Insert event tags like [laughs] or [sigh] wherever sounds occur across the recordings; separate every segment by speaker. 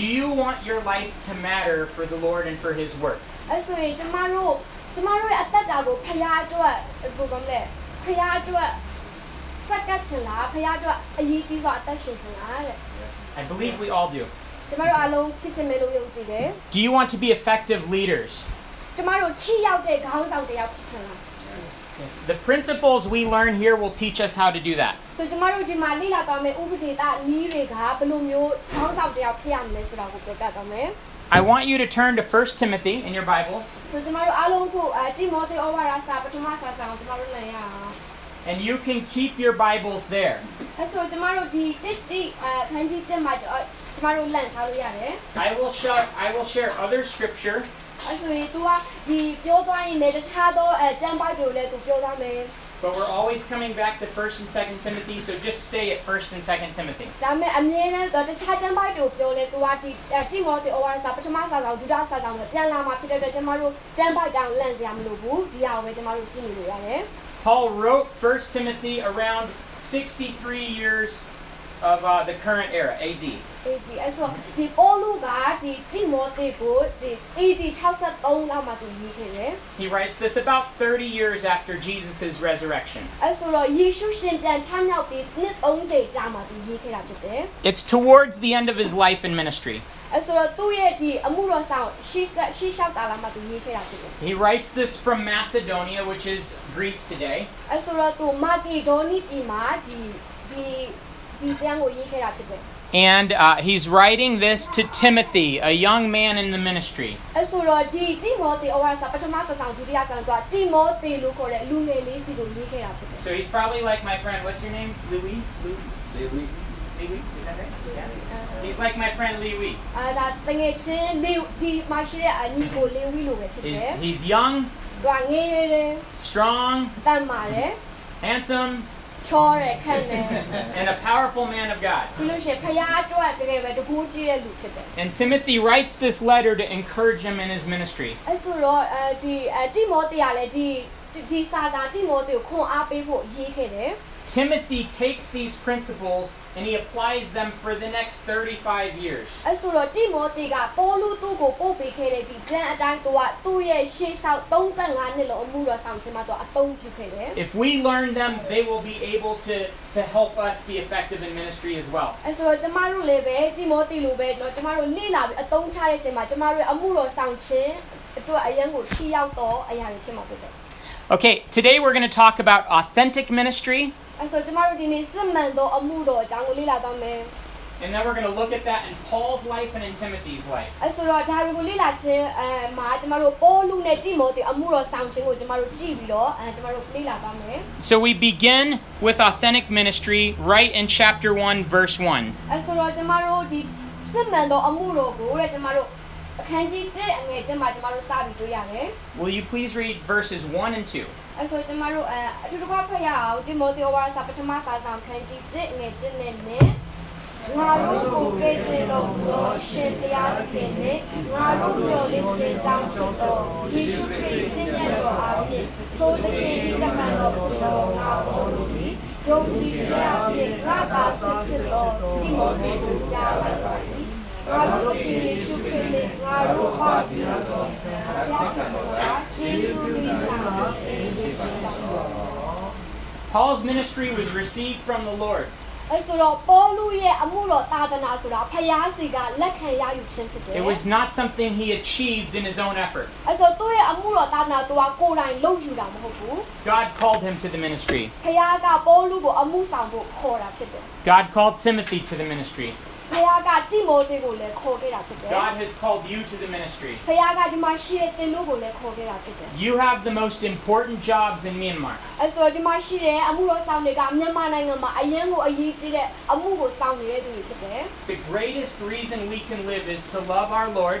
Speaker 1: Do you want your life to matter for the Lord and for His work?
Speaker 2: အဲ့ဆိုရင်ကျမတို့ကျမတို့ရဲ့အသက်တာကိုဖရားအတွက်ဘယ်လိုကောင်းလဲဖရားအတွက်စက္ကတ်ချင်လားဖရားအတွက်အရေးကြီးစွာအသက်ရှင်ချင်လားတဲ့
Speaker 1: I believe we all do.
Speaker 2: ကျမတို့အားလုံးဖြစ်ချင်မယ်လို့ယုံကြည်တယ်
Speaker 1: Do you want to be effective leaders?
Speaker 2: ကျမတို့ထိရောက်တဲ့ခေါင်းဆောင်တစ်ယောက်ဖြစ်ချင်လား
Speaker 1: Yes. The principles we learn here will teach us how to do that.
Speaker 2: ဆိုကျမတို့ဒီမှာလေ့လာသွားမယ့်ဥပဒေတာနီးတွေကဘယ်လိုမျိုးခေါင်းဆောင်တစ်ယောက်ဖြစ်ရမလဲဆိုတာကိုပြောပြသွားမယ်
Speaker 1: I want you to turn to 1 Timothy in your Bibles,
Speaker 2: ဆိုကျမတို့အားလုံးကိုအတိမောသေဩဝါဒစာပထမစာစာကိုကျမတို့လည်ရအောင်
Speaker 1: and you can keep your Bibles there.
Speaker 2: အဲ့ဆိုကျမတို့ဒီတစ်တိအခန်းကြီးတက်မှာကျကျမတို့လန့်ထားလို့ရတယ်
Speaker 1: I will share I will share other scripture
Speaker 2: အဲ့ ဆိုရင် तू ကဒီပြောသွားရင်လည်းတခြားသောအဲကျမ်းပိုက်တွေကိုလည်း तू ပြောသားမယ်
Speaker 1: But we're always coming back to 1st and 2nd Timothy, so just stay at 1st and 2nd Timothy.
Speaker 2: ဒါပေမဲ့အမြဲတမ်းတခြားကျမ်းပိုက်တွေကိုပြောလဲ तू ကဒီအဲတိမောသေဩဝါဒစာပထမစာဆောင်ဒုတိယစာဆောင်ပဲပြန်လာမှာဖြစ်တဲ့အတွက်ကျမတို့ကျမ်းပိုက်တောင်လန့်စရာမလိုဘူးဒီဟာကိုပဲကျမတို့ကြည့်နေလို့ရတယ်
Speaker 1: Paul wrote 1 Timothy around 63 years of uh, the current era, AD.
Speaker 2: အေးဒီအဲ့ဆိုဒီပေါလုကဒီတိမောသေကိုဒီ AD 63လောက်မှသူရေးခဲ့တယ်
Speaker 1: He writes this about 30 years after Jesus' resurrection.
Speaker 2: အဲ့ဆိုတော့ယေရှုရှင်ပြန်ထမြောက်ပြီးနှစ်30ကြာမှသူရေးခဲ့တာဖြစ်တယ်
Speaker 1: It's towards the end of his life and ministry.
Speaker 2: အဲ့ဆိုတော့သူ့ရဲ့ဒီအမှုတော်ဆောင်ရှေ့ဆက်ရှေ့လျှောက်တာလာမှသူရေးခဲ့တာဖြစ်တယ်
Speaker 1: He writes this from Macedonia, which is Greece today.
Speaker 2: အဲ့ဆိုတော့သူမာကီဒေါနီပြည်မှာဒီ
Speaker 1: And uh, he's writing this to Timothy, a young man in the ministry. So he's probably like my friend, what's your name? Louis? Louis?
Speaker 3: Louis.
Speaker 1: Louis? Is that right? He's like my friend Louis. he's, he's young, strong, [laughs] handsome. [laughs] and a powerful man of God. And Timothy writes this letter to encourage him in his ministry.
Speaker 2: အဲ့ဆိုတော့အဲဒီအတိမောသေကလည်းဒီဒီစာသားတိမောသေကိုခွန်အားပေးဖို့ရေးခဲ့တယ်
Speaker 1: Timothy takes these principles and he applies them for the next 35 years.
Speaker 2: အဲ့ဆိုတော့တိမောသေကပေါလုသူ့ကိုပို့ပေးခဲ့တဲ့ဒီကျမ်းအတိုင်းသူကသူ့ရဲ့ရှေ့လျှောက်35နှစ်လုံးအမှုတော်ဆောင်ခြင်းမှာသူအသုံးပြုခဲ့တယ်
Speaker 1: If we learn them, they will be able to, to help us be effective in ministry as well.
Speaker 2: အဲ့ဆိုတော့ကျမတို့လည်းပဲတိမောသေလိုပဲเนาะကျမတို့လေ့လာပြီးအသုံးချတဲ့အချိန်မှာကျမတို့ရဲ့အမှုတော်ဆောင်ခြင်းအတွက်အရန်ကိုထိရောက်တော့အရာတွေဖြစ်မှာဖြစ်တယ်
Speaker 1: Okay, today we're going to talk about authentic ministry,
Speaker 2: အဲ့ဆိုကျမတို့ဒီနေ့စစ်မှန်သောအမှုတော်အကြောင်းကိုလေ့လာသွားမယ်
Speaker 1: and then we're going to look at that in Paul's life and in Timothy's life.
Speaker 2: အဲ့ဆိုတော့ဒါတွေကိုလေ့လာခြင်းအဲမှာကျမတို့ပေါလုနဲ့တိမောသေအမှုတော်ဆောင်ခြင်းကိုကျမတို့ကြည့်ပြီးတော့အဲကျမတို့လေ့လာသွားမယ်
Speaker 1: So we begin with authentic ministry right in chapter 1, verse 1.
Speaker 2: အဲ့ဆိုတော့ကျမတို့ဒီစစ်မှန်သောအမှုတော်ကိုတဲ့ကျမတို့ အခန်းကြီး1အငယ်1မှာကျမတို့စပြီးတွေ့ရတယ်
Speaker 1: Will you please read verses 1 and 2?
Speaker 2: အဲ့ဆိုကျမတို့အဲအတူတကွဖတ်ရအောင်တိမောသေဩဝါဒစာပထမစာဆောင်အခန်းကြီး1အငယ်1နဲ့နဲ့ငါတို့ကိုကဲ့တဲ့တော်မူသောရှင်တရားသခင်နှင့်ငါတို့မျှော်လင့်ခြင်းကြောင့်ဖြစ်သောယေရှုခရစ်တည်မြတ်တော်အားဖြင့်ထိုသခင်၏တမန်တော်ဖြစ်သောငါတို့တို့သည်ယုံကြည်ခြင်းအဖြစ်ငါသာစစ်ဖြစ်သောတိမောသေကိုကြားလိုက်ပါ၏ ငါတို့သည်ယေရှုခရစ်နှင့်ငါတို့ဟောဒီတော်ဘုရားခင်တော်ကကျေးဇူးတင်ပါ၏။
Speaker 1: Paul's ministry was received from the Lord.
Speaker 2: အဲဆိုတော့ပေါလုရဲ့အမှုတော်သာသနာဆိုတာဖယားစီကလက်ခံရယူခြင်းဖြစ်တယ်
Speaker 1: It was not something he achieved in his own effort.
Speaker 2: အဲဆိုသူ့ရဲ့အမှုတော်သာသနာသူကကိုယ်တိုင်လုပ်ယူတာမဟုတ်ဘူး
Speaker 1: God called him to the ministry.
Speaker 2: ဖယားကပေါလုကိုအမှုဆောင်ဖို့ခေါ်တာဖြစ်တယ်
Speaker 1: God called Timothy to the ministry.
Speaker 2: ဖယားကတိမောသေကိုလည်းခေါ်ခဲ့တာဖြစ်တယ်
Speaker 1: God has called you to the ministry.
Speaker 2: ဖယားကဒီမှာရှိတဲ့သင်တို့ကိုလည်းခေါ်ခဲ့တာဖြစ်တယ်
Speaker 1: You have the most important jobs in Myanmar.
Speaker 2: အဲဆိုတော့ဒီမှာရှိတဲ့အမှုတော်ဆောင်တွေကမြန်မာနိုင်ငံမှာအရင်ကိုအရေးကြီးတဲ့အမှုကိုဆောင်နေတဲ့သူတွေဖြစ်တယ်
Speaker 1: The greatest reason we can live is to love our Lord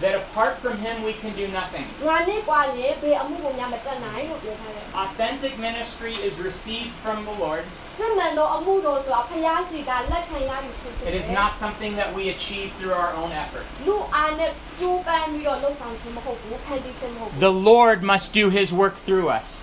Speaker 1: That apart from him we can do nothing. Authentic ministry is received from the Lord. It is not something that we achieve through our own effort. The Lord must do his work through us.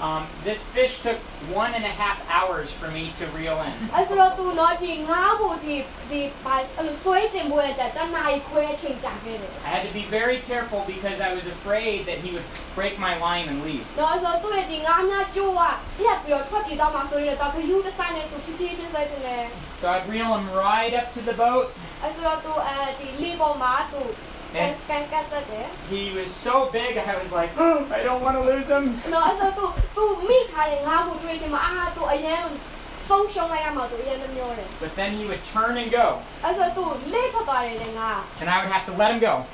Speaker 1: Um, this fish took one and a half hours for me to reel in. [laughs] I had to be very careful because I was afraid that he would break my line and leave. So I'd reel him right up to the boat.
Speaker 2: Eh? And
Speaker 1: he was so big, I was like, oh, [gasps] I don't want to lose him.
Speaker 2: No, sao tôi tôi biết hai thằng hoa mà mà.
Speaker 1: But then he would turn and go.
Speaker 2: Nga.
Speaker 1: And I would have to let him go.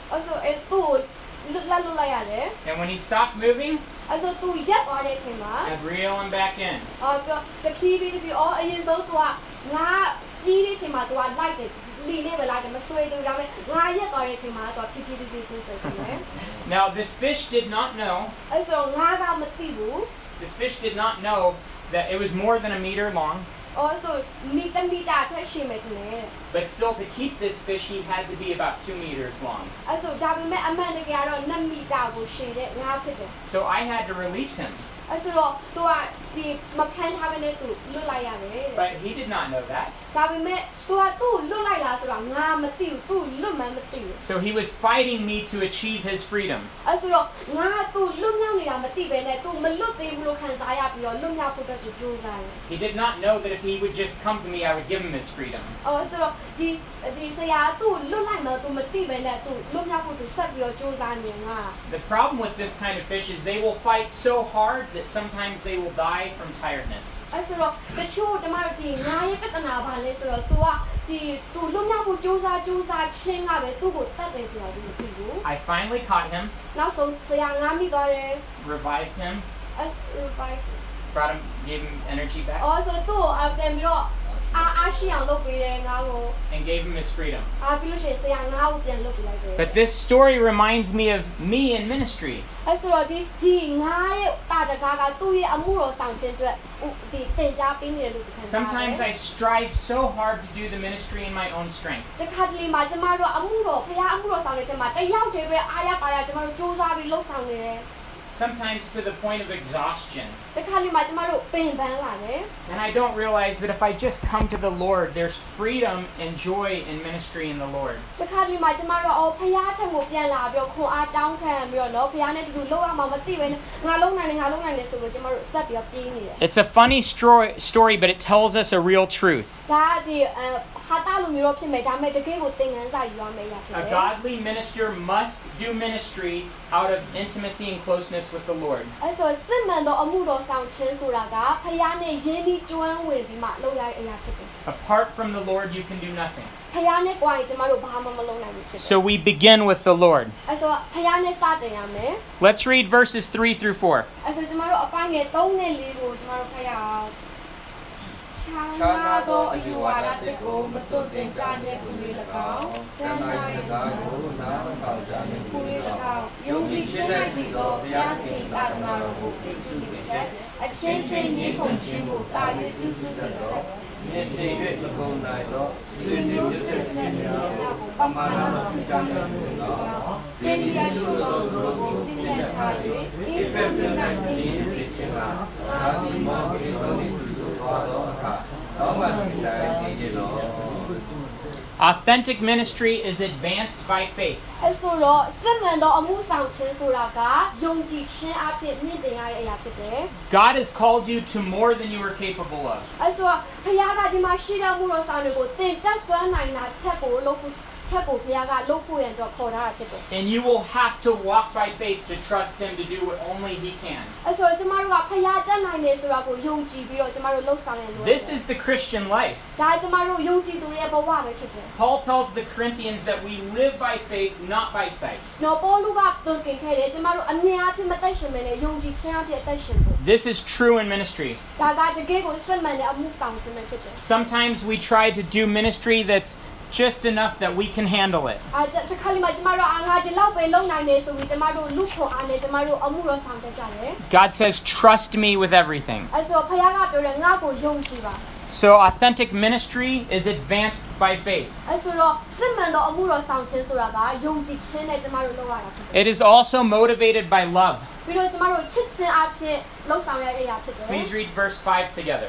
Speaker 1: And when he stopped moving.
Speaker 2: Ở sao tôi dắt ở mà.
Speaker 1: I'd reel him back in.
Speaker 2: Ờ the khi bị bị ở ấy nga đi đi [laughs]
Speaker 1: Now this fish did not know. This fish did not know that it was more than a meter long. But still, to keep this fish, he had to be about two meters long. So I had to release him. But he did not know that. So he was fighting me to achieve his freedom. He did not know that if he would just come to me, I would give him his freedom. The problem with this kind of fish is they will fight so hard that sometimes they will die from tiredness.
Speaker 2: အဲဆိုတော့တချို့ကျမတို့ဒီငါရဲ့ပြဿနာပါလဲဆိုတော့ तू ကဒီ तू လွတ်မြောက်ဖို့ကြိုးစားကြိုးစားချင်းကပဲသူ့ကိုတတ်တယ်ဆိုတာသူမသိဘူး
Speaker 1: I finally caught him,
Speaker 2: နောက်ဆုံးဆရာငါမိသွားတယ်
Speaker 1: revived him,
Speaker 2: အဲဘိုင်
Speaker 1: brought him, gave him energy back,
Speaker 2: အော်ဆိုသူ့ကိုအပြန်ပြီးတော့
Speaker 1: and gave him his freedom. But this story reminds me of me in ministry. Sometimes I strive so hard to do the ministry in my own strength. Sometimes to the point of exhaustion. And I don't realize that if I just come to the Lord, there's freedom and joy and ministry in the Lord. It's a funny story, story, but it tells us a real truth. A godly minister must do ministry out of intimacy and closeness with the Lord.
Speaker 2: အဲဆိုစစ်မှန်သောအမှုတော်ဆောင်ခြင်းဆိုတာကဖခင်နဲ့ယဉ်ပြီးကျွမ်းဝင်ပြီးမှလုပ်ရတဲ့အရာဖြစ်တယ်
Speaker 1: Apart from the Lord, you can do nothing.
Speaker 2: ဖခင်နဲ့ကြွားရင်ကျမတို့ဘာမှမလုပ်နိုင်ဘူးဖြစ်တယ်
Speaker 1: So we begin with the Lord.
Speaker 2: အဲဆိုဖခင်နဲ့စတင်ရမယ်
Speaker 1: Let's read verses 3 through 4.
Speaker 2: အဲဆိုကျမတို့အပိုင်းငယ်3နဲ့4ကိုကျမတို့ဖတ်ရအောင်ချာ
Speaker 3: ခြား
Speaker 2: နာ
Speaker 3: နာ
Speaker 2: သော
Speaker 3: သော
Speaker 2: အ
Speaker 3: အ
Speaker 2: ယူ
Speaker 3: ယူ
Speaker 2: ဝါ
Speaker 3: ဝါ
Speaker 2: ဒ
Speaker 3: ဒ
Speaker 2: တ
Speaker 3: တစ် စ်
Speaker 2: ကို
Speaker 3: ကို
Speaker 2: မ
Speaker 3: မ
Speaker 2: တွ
Speaker 3: တွ
Speaker 2: တ်
Speaker 3: တ်
Speaker 2: သ
Speaker 3: သ
Speaker 2: င်
Speaker 3: င်
Speaker 2: ကြ
Speaker 3: ကြ
Speaker 2: တဲ့
Speaker 3: တဲ့
Speaker 2: ကု
Speaker 3: ကု
Speaker 2: လေး
Speaker 3: လေး ၎ ၎
Speaker 2: င်း
Speaker 3: င်း
Speaker 2: တ
Speaker 3: တ
Speaker 2: န်
Speaker 3: န်
Speaker 2: တိုင်း
Speaker 3: တိုင်း
Speaker 2: စ
Speaker 3: စ
Speaker 2: ကား
Speaker 3: ကား
Speaker 2: ကို
Speaker 3: ကို
Speaker 2: နား
Speaker 3: နား
Speaker 2: မ
Speaker 3: မ
Speaker 2: ပေါ
Speaker 3: ပေါ
Speaker 2: ကြ
Speaker 3: ကြ
Speaker 2: နှ
Speaker 3: နှ
Speaker 2: င့်
Speaker 3: င့်
Speaker 2: ကု
Speaker 3: ကု
Speaker 2: လေး
Speaker 3: လေး ၎ ၎
Speaker 2: င်း
Speaker 3: င်း
Speaker 2: ယုံ
Speaker 3: ယုံ
Speaker 2: ကြည်
Speaker 3: ကြည်
Speaker 2: ခြင်း
Speaker 3: ခြင်း
Speaker 2: ၌တ၌
Speaker 3: တ
Speaker 2: ည်
Speaker 3: ည်
Speaker 2: သော
Speaker 3: သော
Speaker 2: ဘု
Speaker 3: ဘု
Speaker 2: ရား
Speaker 3: ရား
Speaker 2: သ
Speaker 3: သ
Speaker 2: ခင်
Speaker 3: ခင်
Speaker 2: တာ
Speaker 3: တာ
Speaker 2: တ
Speaker 3: တ
Speaker 2: မ
Speaker 3: မ
Speaker 2: န်
Speaker 3: န်
Speaker 2: တော်
Speaker 3: တော်
Speaker 2: ကို
Speaker 3: ကို
Speaker 2: ပြ
Speaker 3: ပြ
Speaker 2: ည့်
Speaker 3: ည့်
Speaker 2: စုံ
Speaker 3: စုံ
Speaker 2: ချက်
Speaker 3: ချက်
Speaker 2: အချင်းချင်းညီခုံခြင်းကိုတာ၍ပြုစုပြီးတဲ့
Speaker 3: မြင့်စေ၍မကုန်နိုင်သောဆွေမျိုးစစ်စစ်များကိုပမာဏမပြုကြတဲ့လူတော်
Speaker 2: သင်ရရှိသောသူတို့ကိုသင်္ကြန်ချ၍ဤ
Speaker 3: ဒီ
Speaker 2: ဘ
Speaker 3: ဘ
Speaker 2: က်
Speaker 3: က်
Speaker 2: ပြ
Speaker 3: ပြ
Speaker 2: နိုင်
Speaker 3: နိုင်
Speaker 2: သည်
Speaker 3: ဒီစစ်စစ်ကအာဒီမောကေတော်ဒီသူဆိုသောအခါတော့မှဒီတိုင်းဒီကြလော
Speaker 1: Authentic ministry is advanced by faith. God has called you to more than you are capable of.
Speaker 2: ခင်ကဒီမှာရှိတဲ့မှုတော်ဆောင်တွေကိုသင်တက်ဆွမ်းနိုင်တာချက်ကိုလုပ်ဖို့ထ ချက်ကိုဘုရားကလုပ်ဖို့ရန်အတွက်ခေါ်ထားတာဖြစ်တယ်
Speaker 1: And you will have to walk by faith to trust Him to do what only He can.
Speaker 2: ။အဲဆိုတော့ကျမတို့ကဘုရားတတ်နိုင်တယ်ဆိုတာကိုယုံကြည်ပြီးတော့ကျမတို့လှုပ်ဆောင်ရလို့
Speaker 1: This is the Christian life.
Speaker 2: ဒါကျမတို့ယုံကြည်သူတွေရဲ့ဘဝပဲဖြစ်တယ်
Speaker 1: Paul tells the Corinthians that we live by faith, not by sight.
Speaker 2: ။နော်ပေါလုကသွန်သင်ခဲ့တယ်ကျမတို့အမြင်အချင်းမသက်ရှင်မနဲ့ယုံကြည်ခြင်းအဖြစ်အသက်ရှင်ဖို့
Speaker 1: This is true in ministry.
Speaker 2: ။ဒါကတကယ်ကိုစစ်မှန်တဲ့အမှုဆောင်ခြင်းပဲဖြစ်တယ်
Speaker 1: Sometimes we try to do ministry that's just enough that we can handle it. God says, trust me with everything. So, authentic ministry is advanced by faith. It is also motivated by love. Please read verse 5 together.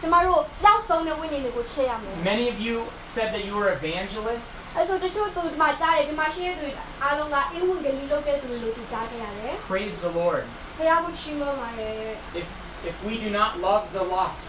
Speaker 2: ကျမတို့ရောက်ဆုံးတဲ့ဝိညာဉ်တွေကိုချစ်ရမယ်
Speaker 1: Many of you said that you were evangelists.
Speaker 2: အဲဆိုတချို့သူဒီမှာကြားတယ်ဒီမှာရှိတဲ့သူအားလုံးကအင်ဝင်ကလေးလုပ်တဲ့သူတွေလို့သူကြားခဲ့ရတယ်
Speaker 1: Praise the Lord.
Speaker 2: ဖခင်ကိုချီးမွမ်းပါတယ်
Speaker 1: If if we do not love the lost,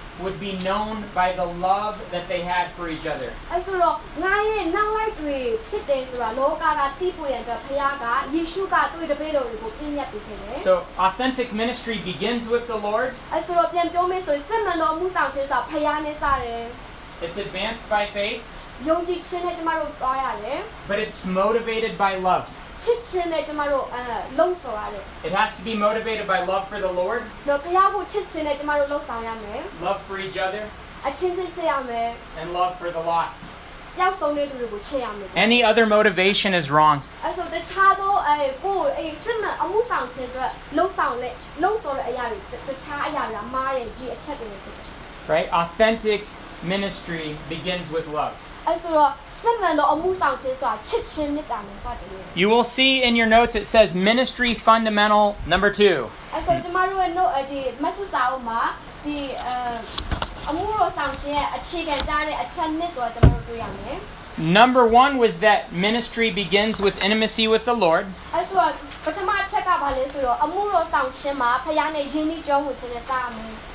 Speaker 1: would be known by the love that they had for each other.
Speaker 2: အဲဆိုတော့ငါရဲ့နောက်လိုက်တွေဖြစ်တယ်ဆိုတာလောကကသိဖို့ရတဲ့ဘုရားကယေရှုကသူ့ရဲ့တပည့်တော်တွေကိုပြည့်ညတ်ပေးခဲ့တယ်
Speaker 1: So authentic ministry begins with the Lord.
Speaker 2: အဲဆိုတော့ပြန်ပြောမယ်ဆိုရင်စစ်မှန်သောအမှုဆောင်ခြင်းဆိုတာဘုရားနဲ့စတယ်
Speaker 1: It's advanced by faith,
Speaker 2: ယုံကြည်ခြင်းနဲ့ကျမတို့တွားရတယ်
Speaker 1: but it's motivated by love. [laughs] It has to be motivated by love for the Lord. Love for each other. And love for the lost. Any other motivation is wrong. Right? Authentic ministry begins with love. You will see in your notes it says ministry fundamental number
Speaker 2: two.
Speaker 1: Number one was that ministry begins with intimacy with the Lord.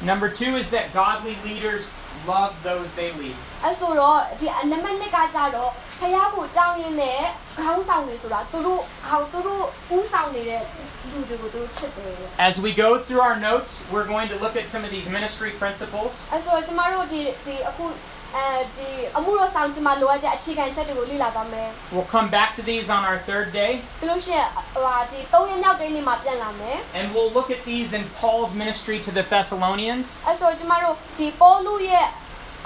Speaker 1: Number two is that godly leaders love those they lead.
Speaker 2: အဲဆိုတော့ဒီနံပါတ်1ကကြတော့ဖခင်ကိုကြောင်းရင်းနဲ့ခေါင်းဆောင်နေဆိုတာသူတို့ခေါင်းသူတို့ဦးဆောင်နေတဲ့လူတွေကိုသူတို့ချစ်တယ်
Speaker 1: As we go through our notes, we're going to look at some of these ministry principles.
Speaker 2: အဲဆိုတော့ကျမတို့ဒီဒီအခုအဲ ဒီအမှုတော်ဆောင်ခြင်းမှာလိုအပ်တဲ့အခြေခံချက်တွေကိုလေ့လာပါမယ်
Speaker 1: We'll come back to these on our third day,
Speaker 2: ပြီးလို့ရှိရင်ဟိုဟာဒီ၃ရက်မြောက်တင်းနေ့မှာပြန်လာမယ်
Speaker 1: and we'll look at these in Paul's ministry to the Thessalonians,
Speaker 2: အဲဆိုတော့ကျမတို့ဒီပေါလုရဲ့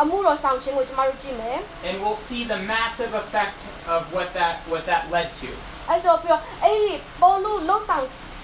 Speaker 2: အမှုတော်ဆောင်ခြင်းကိုကျမတို့ကြည့်မယ်
Speaker 1: and we'll see the massive effect of what that what that led to.
Speaker 2: အဲဆိုပြီးတော့အဲ့ဒီပေါလုလှုပ်ဆောင်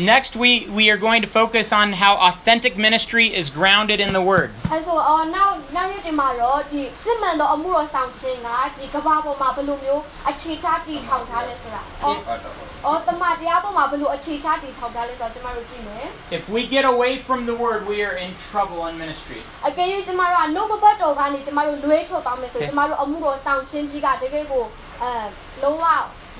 Speaker 1: Next, we, we are going to focus on how authentic ministry is grounded in the Word. If we get away from the Word, we are in trouble in ministry.
Speaker 2: Okay.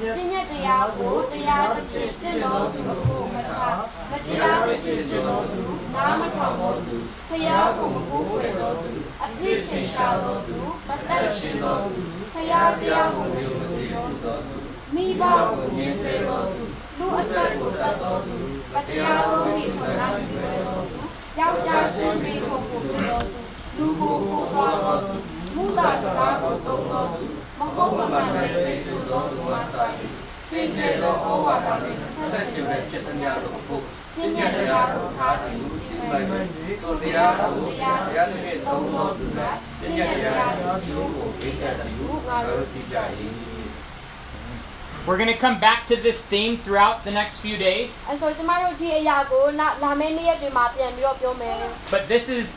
Speaker 2: မြတ်တရား
Speaker 3: ကိုတရားသ
Speaker 2: ဖြင့်ကျင့်တော်သူကိုမထမတရားသဖြင့်ကျင့်တော်သူနားမထောင်တော်သူဖျားကိုမကူးကွယ်တော်သူအပြစ်ချင်ရှာတော်သူမတတ်ရှင်တော်သူဖျားတရားကိုမယုံမသိတော်သူမိဘကိုမြင်စေတော်သူလူအသက်ကိုတတ်တော်သူမတရားသောမိထွန်းနာပြုတော်သူယောက်ျားချင်းမိထွန်းကိုပြုတော်သူလူကိုကိုးတော်သူမူတာစကားကိုတုံတော်သူ
Speaker 1: We're going to come back to this theme throughout the next few days. But this is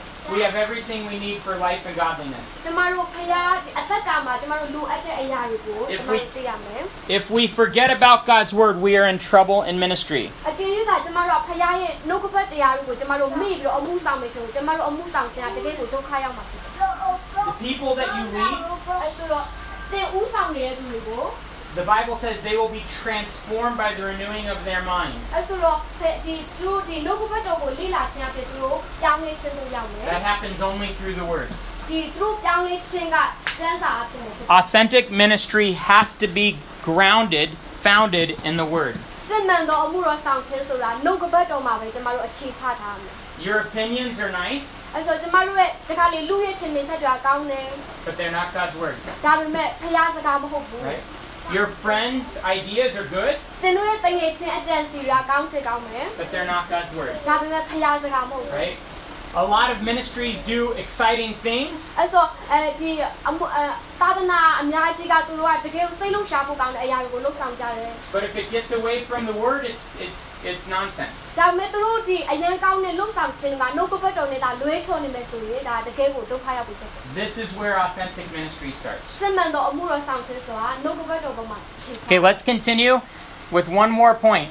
Speaker 1: We have everything we need for life and godliness. If we, if we forget about God's word, we are in trouble in ministry. The people that you lead, the Bible says they will be transformed by the renewing of their minds. That happens only through the Word. Authentic ministry has to be grounded, founded in the Word. Your opinions are nice. But they're not God's Word. Right? Your friends' ideas are good,
Speaker 2: သင်တို့ရဲ့တငယ်ချင်းအကြံစီတွေကကောင်းချင်ကောင်းမယ်
Speaker 1: but they're not God's word,
Speaker 2: ဒါပေမဲ့ဖခင်စကားမဟုတ်ဘူး
Speaker 1: right? A lot of ministries do exciting things,
Speaker 2: အဲဆိုအဲဒီအမှုအဲသာသနာအများကြီးကသူတို့ကတကယ်ကိုစိတ်လုံးရှာဖို့ကောင်းတဲ့အရာတွေကိုလုပ်ဆောင်ကြတယ်
Speaker 1: but if it gets away from the word, it's it's it's nonsense.
Speaker 2: ဒါပေမဲ့သူတို့ဒီအရန်ကောင်းတဲ့လုပ်ဆောင်ခြင်းကနှုတ်ကပတ်တော်နဲ့ဒါလွဲချော်နေမယ်ဆိုရင်ဒါတကယ်ကိုဒုက္ခရောက်ပြီဖြစ်တယ်
Speaker 1: This is where authentic ministry starts.
Speaker 2: စစ်မှန်သောအမှုတော်ဆောင်ခြင်းဆိုတာနှုတ်ကပတ်တော်ပေါ်မှာခြေချ
Speaker 1: Okay, let's continue with one more point.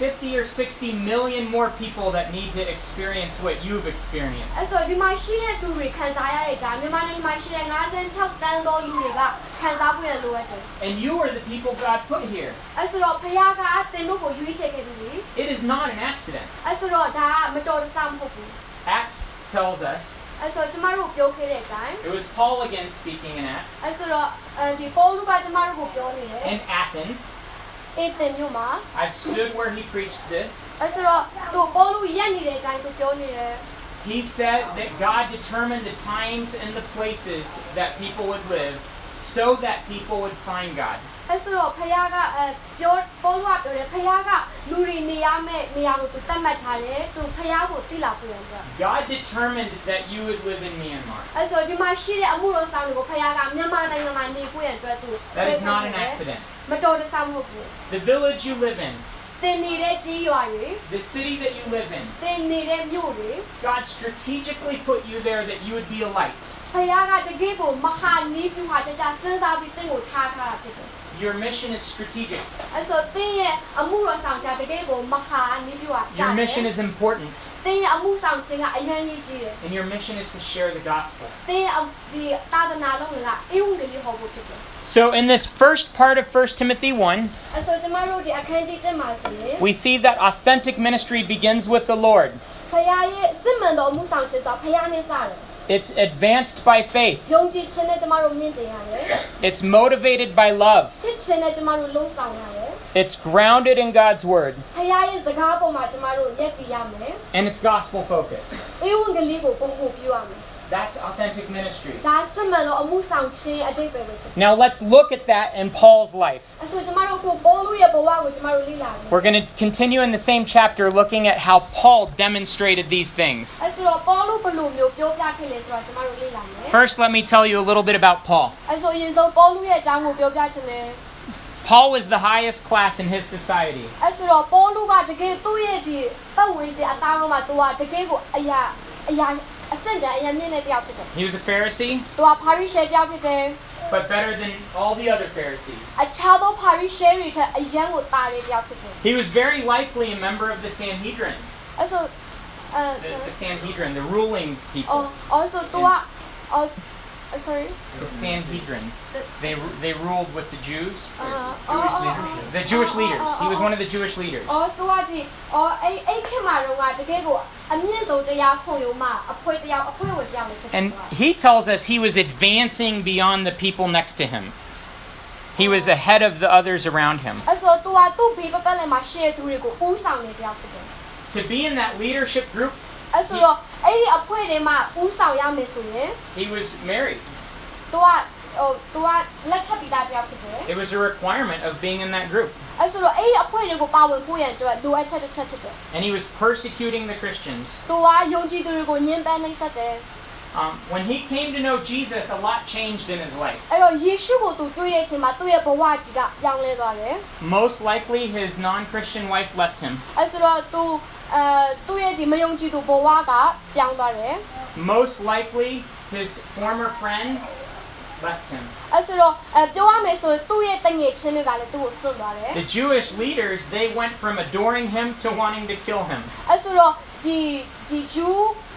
Speaker 1: 50 or 60 million more people that need to experience what you've experienced.
Speaker 2: အဲဆိုတော့ဒီမှာရှိတဲ့သူတွေခံစားရတဲ့ဒါမြန်မာနိုင်ငံမှာရှိတဲ့56တန်းသောလူတွေကခံစား권ရလိုအပ်တယ်
Speaker 1: And you are the people God put here.
Speaker 2: အဲဆိုတော့ဘုရားကသင်တို့ကိုရွေးချယ်ခဲ့ပြီ
Speaker 1: It is not an accident.
Speaker 2: အဲဆိုတော့ဒါကမတော်တဆမဟုတ်ဘူး
Speaker 1: Acts tells us,
Speaker 2: အဲဆိုတော့ကျမတို့ပြောခဲ့တဲ့အတိုင်း
Speaker 1: it was Paul again speaking in Acts,
Speaker 2: အဲဆိုတော့အဲဒီပေါလုကကျမတို့ကိုပြောနေတယ်
Speaker 1: in Athens.
Speaker 2: အေသင်မြို့မှာ
Speaker 1: I've stood where he preached this.
Speaker 2: အဲဆိုတော့သူပေါလုရက်နေတဲ့အတိုင်းသူပြောနေတယ်
Speaker 1: He said that God determined the times and the places that people would live so that people would find God.
Speaker 2: အဲဆိုတော့ဖခင်ကအဲပြောပေါလုကပြောတယ်ဖခင်ကလူတွေနေရမယ့်နေရာကိုသူသတ်မှတ်ထားတယ်သူဖခင်ကိုသိလာဖို့ရတဲ့
Speaker 1: God determined that you would live in Myanmar.
Speaker 2: အဲဆိုတော့ဒီမှာရှိတဲ့အမှုတော်ဆောင်တွေကိုဖခင်ကမြန်မာနိုင်ငံမှာနေဖို့ရအတွက်သူ
Speaker 1: That is not an accident.
Speaker 2: မတော်တဆမဟုတ်ဘူး
Speaker 1: The village you live in,
Speaker 2: သင်နေတဲ့ကြီးရွာတွေ
Speaker 1: the city that you live in,
Speaker 2: သင်နေတဲ့မြို့တွေ
Speaker 1: God strategically put you there that you would be a light. Your mission is strategic. Your mission is important. And your mission is to share the gospel. So, in this first part of 1 Timothy 1, we see that authentic ministry begins with the Lord. It's advanced by faith. It's motivated by love. It's grounded in God's word. And it's gospel focused. That's authentic ministry. Now let's look at that in Paul's life. We're going to continue in the same chapter looking at how Paul demonstrated these things. First, let me tell you a little bit about Paul. Paul was the highest class in his society. He was a Pharisee. But better than all the other Pharisees. He was very likely a member of the Sanhedrin. The, the Sanhedrin, the ruling people.
Speaker 2: Also, ကအော် sorry
Speaker 1: The Sanhedrin. They ru- they ruled with the Jews,
Speaker 2: အာ
Speaker 3: Jewish leadership.
Speaker 1: the Jewish leaders. He was one of the Jewish leaders.
Speaker 2: အော်သူကဒီအော်အဲ့အဲ့ခင်မှာတော့ကတကယ်ကိုအမြင့်ဆုံးတရားခွန်ယုံမှာအဖွဲ့တယောက်အဖွဲ့ဝင်တယောက်လေးဖြစ်တယ်
Speaker 1: And he tells us he was advancing beyond the people next to him. He was ahead of the others around him.
Speaker 2: အဲ့ဆိုသူကသူ့ဘေးပတ်ပတ်လည်မှာရှေ့သူတွေကိုဦးဆောင်နေတယောက်ဖြစ်တယ်
Speaker 1: To be in that leadership group,
Speaker 2: အဲ့ဆိုတော့အဲ့ဒီအဖွဲ့တွေမှာဦးဆောင်ရမယ်ဆိုရင်
Speaker 1: he was married.
Speaker 2: သူကဟိုသူကလက်ထပ်ပြီးသားတယောက်ဖြစ်တယ်
Speaker 1: It was a requirement of being in that group.
Speaker 2: အဲ့ဆိုတော့အဲ့ဒီအဖွဲ့တွေကိုပါဝင်ဖို့ရန်အတွက်လိုအပ်ချက်တစ်ချက်ဖြစ်တယ်
Speaker 1: And he was persecuting the Christians.
Speaker 2: သူကယုံကြည်သူတွေကိုညှဉ်းပန်းနှိပ်စက်တယ်
Speaker 1: Um, when he came to know Jesus, a lot changed in his life.
Speaker 2: အဲ့တော့ယေရှုကိုသူတွေ့တဲ့အချိန်မှာသူ့ရဲ့ဘဝကြီးကပြောင်းလဲသွားတယ်
Speaker 1: Most likely, his non Christian wife left him.
Speaker 2: အဲ့ဆိုတော့သူ
Speaker 1: Most likely his former friends left him. The Jewish leaders they went from adoring him to wanting to kill him.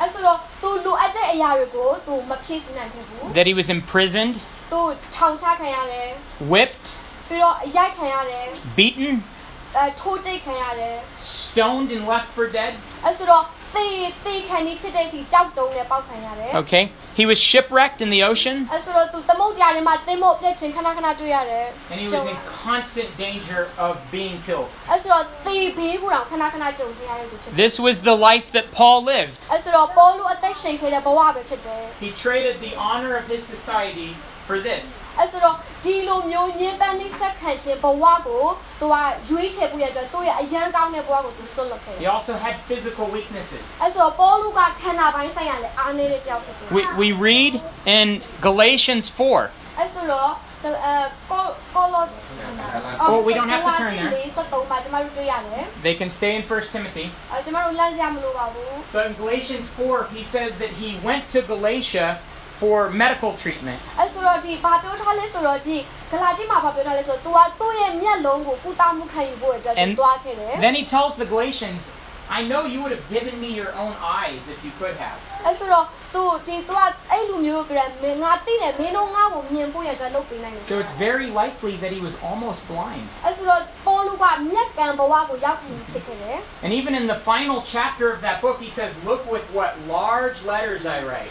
Speaker 2: အဲ့ဆိုတော့သူလိုအပ်တဲ့အရာတွေကိုသူမဖြည့်ဆည်းနိုင်ဘူး
Speaker 1: that he was imprisoned,
Speaker 2: သူထောင်ချခံရတယ်
Speaker 1: whipped,
Speaker 2: ပြီးတော့အရိုက်ခံရတယ်
Speaker 1: beaten,
Speaker 2: အဲထိုးကြိတ်ခံရတယ်
Speaker 1: stoned, and left for dead.
Speaker 2: အဲ့ဆိုတော့
Speaker 1: Okay. He was shipwrecked in the ocean. And he was in constant danger of being killed. This was the life that Paul lived. He traded the honor of his society for this.
Speaker 2: အဲ့ဆိုတော့ဒီလိုမျိုးညင်းပန်းနှိစက်ခံခြင်းဘဝကိုသူကရွေးချယ်ဖို့ရတဲ့သူရဲ့အရန်ကောင်းတဲ့ဘဝကိုသူဆွတ်လွတ်ခဲ့တယ်
Speaker 1: He also had physical weaknesses.
Speaker 2: အဲ့ဆိုတော့ပေါလုကခန္ဓာပိုင်းဆိုင်ရာလည်းအားနေတဲ့တယောက်ဖြစ်တယ်
Speaker 1: We, we read in Galatians 4.
Speaker 2: အဲ့ဆိုတော့အဲကိုကိုလို
Speaker 1: Oh, we don't have to turn there.
Speaker 2: 73မှာကျမတို့တွေ့ရတယ်
Speaker 1: They can stay in 1 Timothy.
Speaker 2: အဲကျမတို့လမ်းစရာမလိုပါဘူး
Speaker 1: But in Galatians 4, he says that he went to Galatia for medical treatment.
Speaker 2: အဲ့ဆိုတော့ဒီဘာပြောထားလဲဆိုတော့ဒီဂလာတိမှာဘာပြောထားလဲဆိုတော့ तू ကသူ့ရဲ့မျက်လုံးကိုကုသမှုခံယူဖို့အတွက်သူ
Speaker 1: And
Speaker 2: သွားခဲ့တယ်
Speaker 1: Then he tells the Galatians, I know you would have given me your own eyes if you could have.
Speaker 2: အဲ့ဆိုတော့ तू ဒီ तू ကအဲ့လူမျိုးတို့ပြောတယ်မင်းငါသိတယ်မင်းတို့ငါ့ကိုမြင်ဖို့ရအတွက်လုပ်ပေးနိုင်တယ်
Speaker 1: So it's very likely that he was almost blind.
Speaker 2: အဲ့ဆိုတော့
Speaker 1: And even in the final chapter of that book, he says, Look with what large letters I write.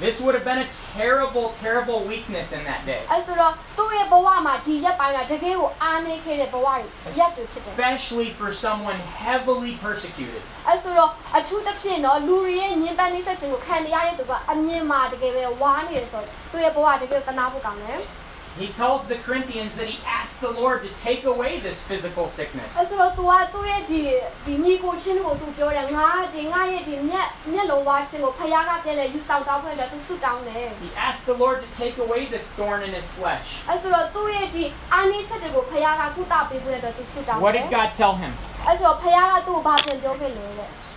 Speaker 1: This would have been a terrible, terrible weakness in that day. Especially for someone heavily persecuted. He tells the Corinthians that he asked the Lord to take away this physical sickness. He asked the Lord to take away this thorn in his flesh. What did God tell him?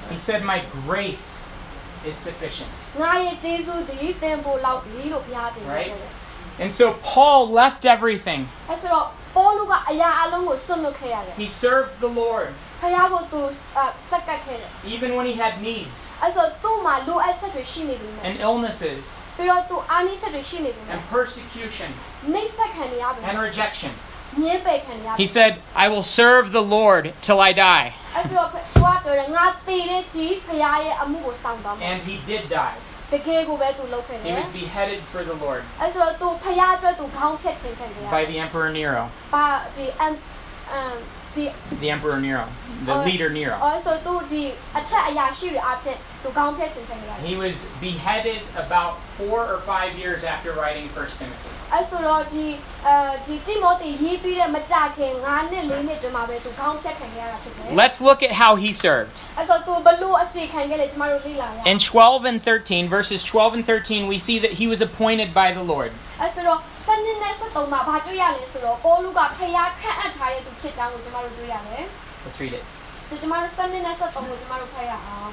Speaker 1: He said, My grace is sufficient. Right? And so Paul left everything. He served the Lord. Even when he had needs and illnesses and persecution and rejection, he said, I will serve the Lord till I die. And he did die. He was beheaded for the Lord by the Emperor Nero. The Emperor Nero, the leader Nero.
Speaker 2: အဲ့ဆိုသူဒီအထက်အရာရှိတွေအဖြစ်သူခေါင်းဖြတ်ခြင်းခံခဲ့ရတယ်
Speaker 1: He was beheaded about four or five years after writing First Timothy.
Speaker 2: အဲ့ဆိုတော့ဒီအဲဒီတိမောသေရေးပြီးတဲ့မကြခင်9နှစ်4နှစ်တွင်မှာပဲသူခေါင်းဖြတ်ခံခဲ့ရတာဖြစ်တယ်
Speaker 1: Let's look at how he served.
Speaker 2: အဲ့ဆိုသူဘလို့အစီခံခဲ့လေကျမတို့လေ့လာရအောင်
Speaker 1: In 12 and 13, verses 12 and 13, we see that he was appointed by the Lord.
Speaker 2: အဲ့ဆိုတော့စနစ်နဲ့73မှာဘာတွေ့ရလဲဆိုတော့ပေါလုကဖျားခန့်အပ်ထားတဲ့သူဖြစ်ကြောင်းကိုကျမတို့တွေ့ရတယ်
Speaker 1: Let's read it.
Speaker 2: ဆိုကျမတို့စနစ်နဲ့73ကိုကျမတို့ဖတ်ရအောင်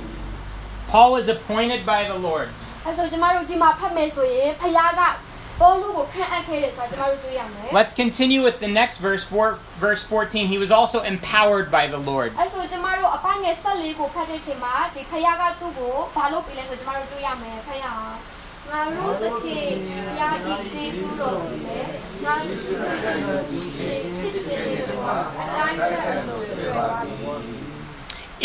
Speaker 1: Paul was appointed by the Lord.
Speaker 2: အဲဆိုကျမတို့ဒီမှာဖတ်မယ်ဆိုရင်ဖခင်ကပေါလုကိုခန့်အပ်ခဲ့တယ်ဆိုတာကျမတို့တွေ့ရမယ်
Speaker 1: Let's continue with the next verse, four, verse 14. He was also empowered by the Lord.
Speaker 2: အဲဆိုကျမတို့အပိုင်းငယ်14ကိုဖတ်တဲ့ချိန်မှာဒီဖခင်ကသူ့ကိုဘာလို့ပြလဲဆိုကျမတို့တွေ့ရမယ်ဖခင်ငါတို့သခင်ဘုရားဤကျေးဇူးတော်ကိုလည်းငါတို့ရှိတဲ့လူရှိချစ်စေတဲ့မှာအတိုင်းချက်လို့ပြောပါသည်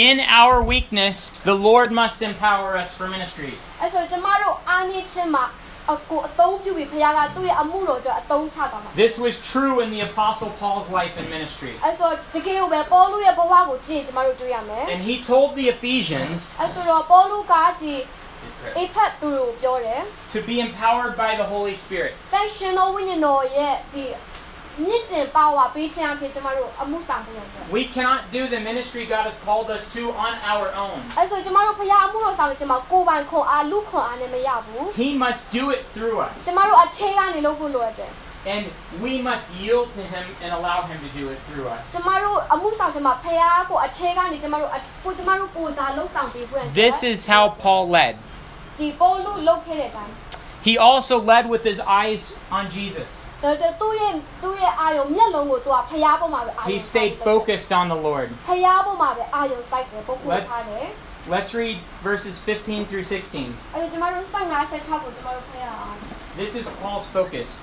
Speaker 1: In our weakness, the Lord must empower us for ministry.
Speaker 2: အဲဆိုကျမတို့အားနည်းခြင်းမှာအကိုအသုံးပြုပြီးဖခင်ကသူ့ရဲ့အမှုတော်အတွက်အသုံးချသွားမှာ
Speaker 1: This was true in the Apostle Paul's life and ministry.
Speaker 2: အဲဆိုတကယ်ကိုပဲပေါလုရဲ့ဘဝကိုကြည့်ရင်ကျမတို့တွေ့ရမယ်
Speaker 1: And he told the Ephesians
Speaker 2: အဲဆိုတော့ပေါလုကဒီအိဖတ်သူတို့ကိုပြောတယ်
Speaker 1: to be empowered by the Holy Spirit. We cannot do the ministry God has called us to on our own. He must do it through us. And we must yield to Him and allow Him to do it through us. This is how Paul led. He also led with his eyes on Jesus. He stayed focused on the Lord.
Speaker 2: Let,
Speaker 1: let's read verses 15 through 16. This is Paul's focus.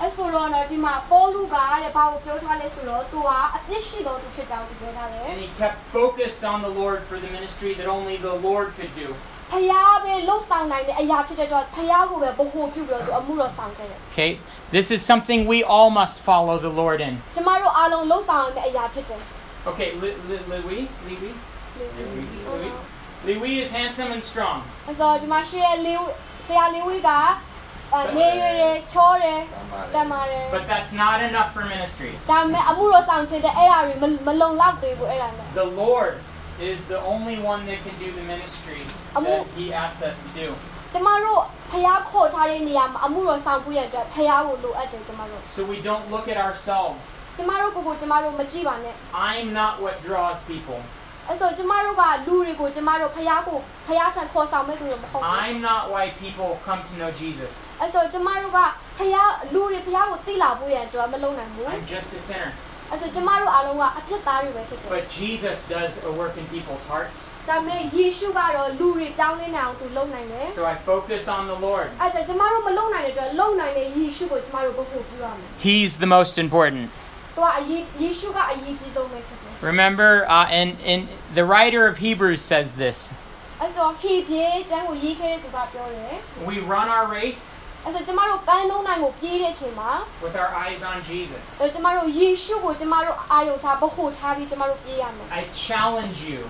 Speaker 2: အဲဆိုတော့နော်ဒီမှာပေါလုကတဲ့ဘာကိုပြောထားလဲဆိုတော့သူကအပြစ်ရှိတော်သူဖြစ်ကြောင်းသူပြောထားတယ်
Speaker 1: And he kept focused on the Lord for the ministry that only the Lord could do.
Speaker 2: ဖခင်ပဲလှုပ်ဆောင်နိုင်တဲ့အရာဖြစ်တဲ့အတွက်ဖခင်ကိုပဲဗဟုပြုပြီးတော့သူအမှုတော်ဆောင်ခဲ့တယ်
Speaker 1: Okay? This is something we all must follow the Lord in.
Speaker 2: ကျမတို့အားလုံးလှုပ်ဆောင်ရမယ့်အရာဖြစ်တယ်
Speaker 1: Okay, Li- Li- Louis? Louis? Louis? Louis is handsome and strong.
Speaker 2: အဲဆိုဒီမှာရှိတဲ့လေးဆရာလေးဝီက နေရွယ်တယ်ချောတယ်တမ်းပါတယ်
Speaker 1: But that's not enough for ministry.
Speaker 2: ဒါပေမဲ့အမှုတော်ဆောင်ခြင်းတဲ့အဲ့ဒါတွေမမလုံလောက်သေးဘူးအဲ့ဒါနဲ့
Speaker 1: The Lord is the only one that can do the ministry that he asks us to do.
Speaker 2: ကျမတို့ဖះခေါ်ထားတဲ့နေရာမှာအမှုတော်ဆောင်ဖို့ရတဲ့ဖះကိုလိုအပ်တယ်ကျမတို့
Speaker 1: So we don't look at ourselves.
Speaker 2: ကျမတို့ကိုယ်ကိုကျမတို့မကြည့်ပါနဲ့
Speaker 1: I'm not what draws people.
Speaker 2: အဲ့ဆိုကျမတို့ကလူတွေကိုကျမတို့ဖះကိုဖះထံခေါ်ဆောင်မဲ့သူတွေမဟုတ်ဘူး
Speaker 1: I'm not why people come to know Jesus.
Speaker 2: အဲ့ဆိုကျမတို့ကဖះလူတွေဖះကိုသိလာဖို့ရအတွက်မလုပ်နိုင်ဘူး
Speaker 1: I'm just a sinner.
Speaker 2: အဲ့ဆိုကျမတို့အားလုံးကအဖြစ်သားတွေပဲဖြစ်တယ်
Speaker 1: But Jesus does a work in people's hearts.
Speaker 2: ဒါပေမဲ့ယေရှုကတော့လူတွေပြောင်းလဲနိုင်အောင်သူလုပ်နိုင်တယ်
Speaker 1: So I focus on the Lord.
Speaker 2: အဲ့ဒါကျမတို့မလုပ်နိုင်တဲ့အတွက်လုပ်နိုင်တဲ့ယေရှုကိုကျမတို့ဘုဖို့ပြုရမယ်
Speaker 1: He's the most important.
Speaker 2: ။သူကအရေးယေရှုကအရေးကြီးဆုံးပဲဖြစ်တယ် တယ်
Speaker 1: Remember, uh, and, and the writer of Hebrews says this. We run our race with our eyes on Jesus. I challenge you.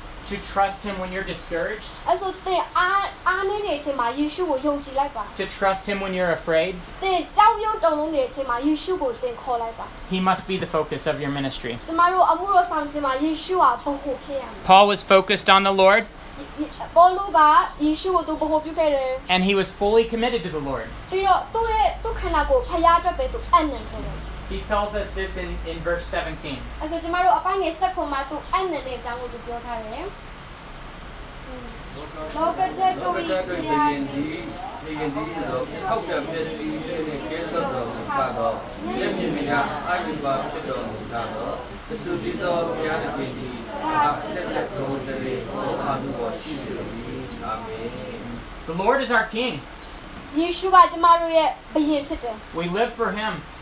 Speaker 2: သင်အားနေတဲ့အချိန်မှာယေရှုကိုအားကိုးလိုက်ပါ
Speaker 1: to trust Him when you're discouraged,
Speaker 2: အဲ့ဆိုသင်အားအားနေတဲ့အချိန်မှာယေရှုကိုယုံကြည်လိုက်ပါ
Speaker 1: to trust Him when you're afraid.
Speaker 2: သင်ကြောက်ရွံ့တုန်လုံးနေတဲ့အချိန်မှာယေရှုကိုသင်ခေါ်လိုက်ပါ
Speaker 1: He must be the focus of your ministry.
Speaker 2: ကျမတို့အမှုတော်ဆောင်ခြင်းမှာယေရှုဟာဘ ਹੁ ဖြစ်ရမယ်
Speaker 1: Paul was focused on the Lord,
Speaker 2: ပေါလုကယေရှုကိုသူဘ ਹੁ ပြုခဲ့တယ်
Speaker 1: and he was fully committed to the Lord.
Speaker 2: ပြီးတော့သူ့ရဲ့သူ့ခန္ဓာကိုယ်ဖျားအတွက်ပဲသူအနံ့ခဲ့တယ်
Speaker 1: He tells us this in, in verse 17.
Speaker 2: အဲ့ဆိုကျမတို့အပိုင်းငယ်ဆက်ခွန်မှာသူအနံ့တဲ့အကြောင်းကိုသူပြောထားတယ်လောကကျက်တို့
Speaker 3: တို့
Speaker 2: ဤ
Speaker 3: ရဲ့
Speaker 2: ဖ
Speaker 3: တွေ့ ျား ရင်
Speaker 2: ခြင်း
Speaker 3: ဒီဒီရင်ဒီတော့ထောက်ပြပြည့်စည်တဲ့ကဲတော့တော်မူတာတော့မျက်မြင်များအာယုပါဖြစ်တော်မူတာတော့သစ္စုတိတော်ဘုရားသခင်ဒီအားသက်သက်တော်တည်းဟောအားသူပေါ်ရှိစေလို့အာမင်
Speaker 1: The Lord is our King.
Speaker 2: ယေရှုကကျမတို့ရဲ့ဘုရင်ဖြစ်တယ်
Speaker 1: We live for Him.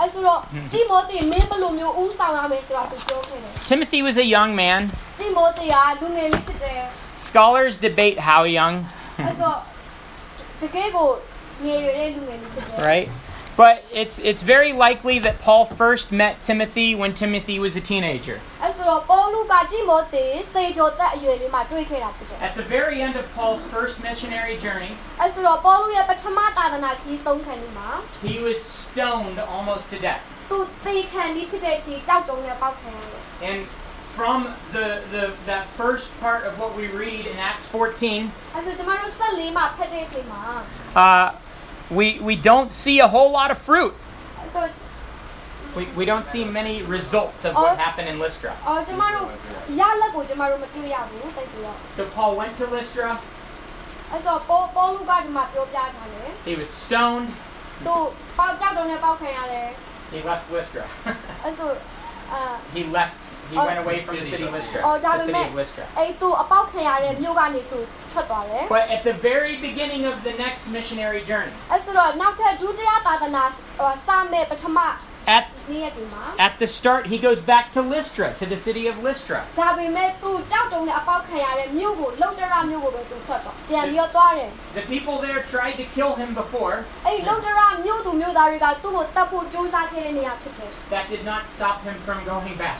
Speaker 2: အဲ့ဆိုတော့တိမောသေမင်းဘယ်လိုမျိုးဦးဆောင်ရမယ်ဆိုတာသူပြောခဲ့တယ်
Speaker 1: Timothy was a young man.
Speaker 2: တိမောသေကလူငယ်လေးဖြစ်တယ်
Speaker 1: Scholars debate how young, [laughs]
Speaker 2: အဲ့ဆိုတကယ်ကိုငယ်ရွယ်တဲ့လူငယ်လေးဖြစ်တယ်
Speaker 1: right? But it's it's very likely that Paul first met Timothy when Timothy was a teenager. At the very end of Paul's first missionary journey, he was stoned almost to death. And from the, the that first part of what we read in Acts 14, uh, we, we don't see a whole lot of fruit.
Speaker 2: So
Speaker 1: we, we don't see many results of what happened in Lystra. So Paul went to Lystra. He was stoned. He left Lystra. [laughs] he left. He went away from the city of Lystra. The city of Lystra. But at the very beginning of the next missionary journey, at, at the start, he goes back to Lystra, to the city of Lystra.
Speaker 2: The,
Speaker 1: the people there tried to kill him before. That did not stop him from going back.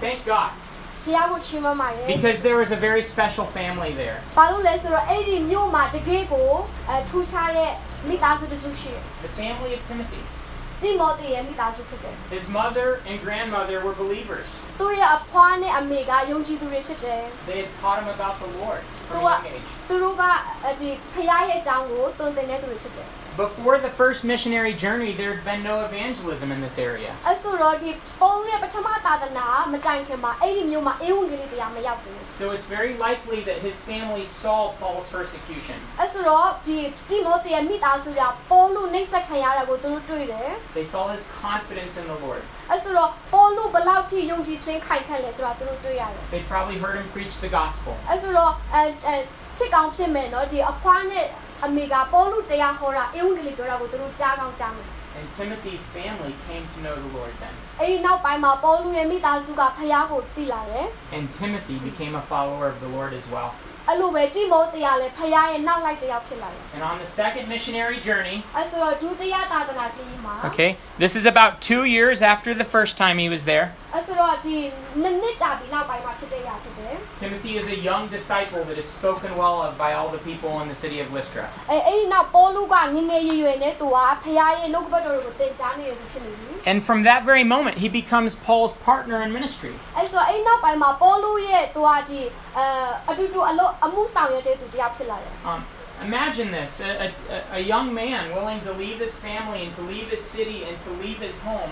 Speaker 1: Thank God. Because there was a very special family there. The family of Timothy. His mother and grandmother were believers. They had taught him about the Lord from a young age.
Speaker 2: သူတို့ကအဲ့ဒီဖယားရဲ့အကြောင်းကိုတုံတင်တဲ့သူတွေဖြစ်တယ်
Speaker 1: Before the first missionary journey, there had been no evangelism in this area.
Speaker 2: အဲ့ဆိုတော့ဒီပေါလုရဲ့ပထမသာသနာမတိုင်ခင်မှာအဲ့ဒီမျိုးမှာအေဝံဂေလိတရားမရောက်ဘူး
Speaker 1: So it's very likely that his family saw Paul's persecution.
Speaker 2: အဲ့ဆိုတော့ဒီတိမိုသေရဲ့မိသားစုကပေါလုနှိပ်စက်ခံရတာကိုသူတို့တွေ့တယ်
Speaker 1: They saw his confidence in the Lord.
Speaker 2: အဲ့ဆိုတော့ပေါလုဘယ်လောက်ထိယုံကြည်ခြင်းခိုင်ခန့်လဲဆိုတာသူတို့တွေ့ရတယ်
Speaker 1: They probably heard him preach the gospel.
Speaker 2: အဲ့ဆိုတော့အဲအဲဖြစ်ကောင်းဖြစ်မယ်နော်ဒီအဖွားနဲ့ အမေကပေါလုတရားဟောတာအေဝံဂေလိပြောတာကိုသူတို့ကြားကောင်းကြားမယ်
Speaker 1: And Timothy's family came to know the Lord then.
Speaker 2: အဲ့ဒီနောက်ပိုင်းမှာပေါလုရဲ့မိသားစုကဖခင်ကိုသိလာတယ်
Speaker 1: And Timothy became a follower of the Lord as well.
Speaker 2: အဲ့လိုပဲတိမိုသေကလည်းဖခင်ရဲ့နောက်လိုက်တစ်ယောက်ဖြစ်လာတယ်
Speaker 1: And on the second missionary journey,
Speaker 2: အဲ့ဆိုတော့ဒုတိယသာသနာခရီးမှာ
Speaker 1: okay, this is about two years after the first time he was there.
Speaker 2: အဲ့ဆိုတော့ဒီနှစ်နှစ်ကြာပြီးနောက်ပိုင်းမှာဖြစ်တဲ့ရာဖြစ်တယ်
Speaker 1: Timothy is a young disciple that is spoken well of by all the people in the city of Lystra.
Speaker 2: အဲအဲ့ဒီနောက်ပေါလုကငငယ်ရွယ်ရွယ်နဲ့သူကဖခင်ရဲ့နှုတ်ကပတ်တော်ကိုသင်ကြားနေတဲ့သူဖြစ်နေပြီ
Speaker 1: And from that very moment, he becomes Paul's partner in ministry.
Speaker 2: အဲ့ဆိုတော့အဲ့ဒီနောက်ပိုင်းမှာပေါလုရဲ့သူကဒီအဲအတူတူအလို့အမှုဆောင်ရတဲ့သူတစ်ယောက်ဖြစ်လာတယ်
Speaker 1: Um, imagine this a, a, a young man willing to leave his family and to leave his city and to leave his home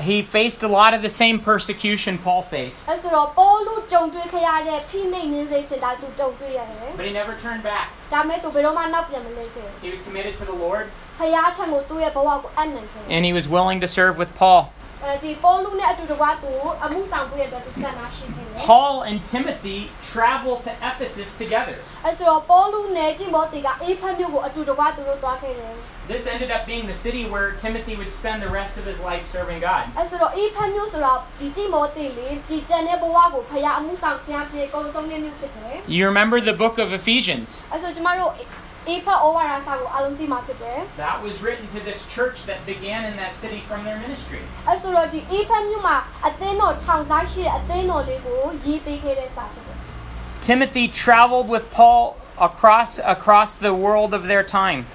Speaker 1: he faced a lot of the same persecution Paul faced. But he never turned back. He was committed to the Lord. And he was willing to serve with Paul. Paul and Timothy travel to Ephesus together. This ended up being the city where Timothy would spend the rest of his life serving God. You remember the book of Ephesians? That was written to this church that began in that city from their ministry. Timothy traveled with Paul across across the world of their time.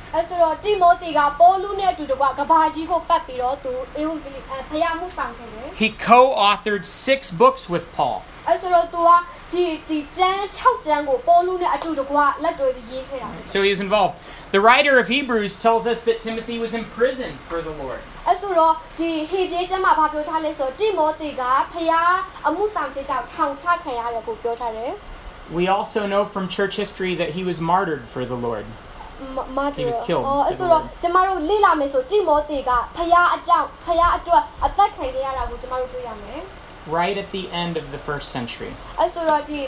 Speaker 1: He co-authored 6 books with Paul.
Speaker 2: အဲ့ဆိုတော့သူကဒီဒီကျမ်း6ကျမ်းကိုပေါလုနဲ့အတူတကွလက်တွဲပြီးရေးခဲ့တာ
Speaker 1: So he was involved. The writer of Hebrews tells us that Timothy was imprisoned for the Lord.
Speaker 2: အဲ့ဆိုတော့ဒီဟေပြေးကျမ်းမှာဘာပြောထားလဲဆိုတော့တိမောသေကဖခင်အမှုဆောင်ခြင်းကြောင့်ထောင်ချခံရတယ်ကိုပြောထားတယ်
Speaker 1: We also know from church history that he was martyred for the Lord.
Speaker 2: မတ်
Speaker 1: He was killed
Speaker 2: အော်အဲ့ဆိုတော့ကျမတို့လေ့လာမယ်ဆိုတိမောသေကဖခင်အကြောင်းဖခင်အတွက်အသက်ခံခဲ့ရတာကိုကျမတို့တွေ့ရမယ်
Speaker 1: right at the end of the first century.
Speaker 2: အဲ့ဆိုတော့ဒီ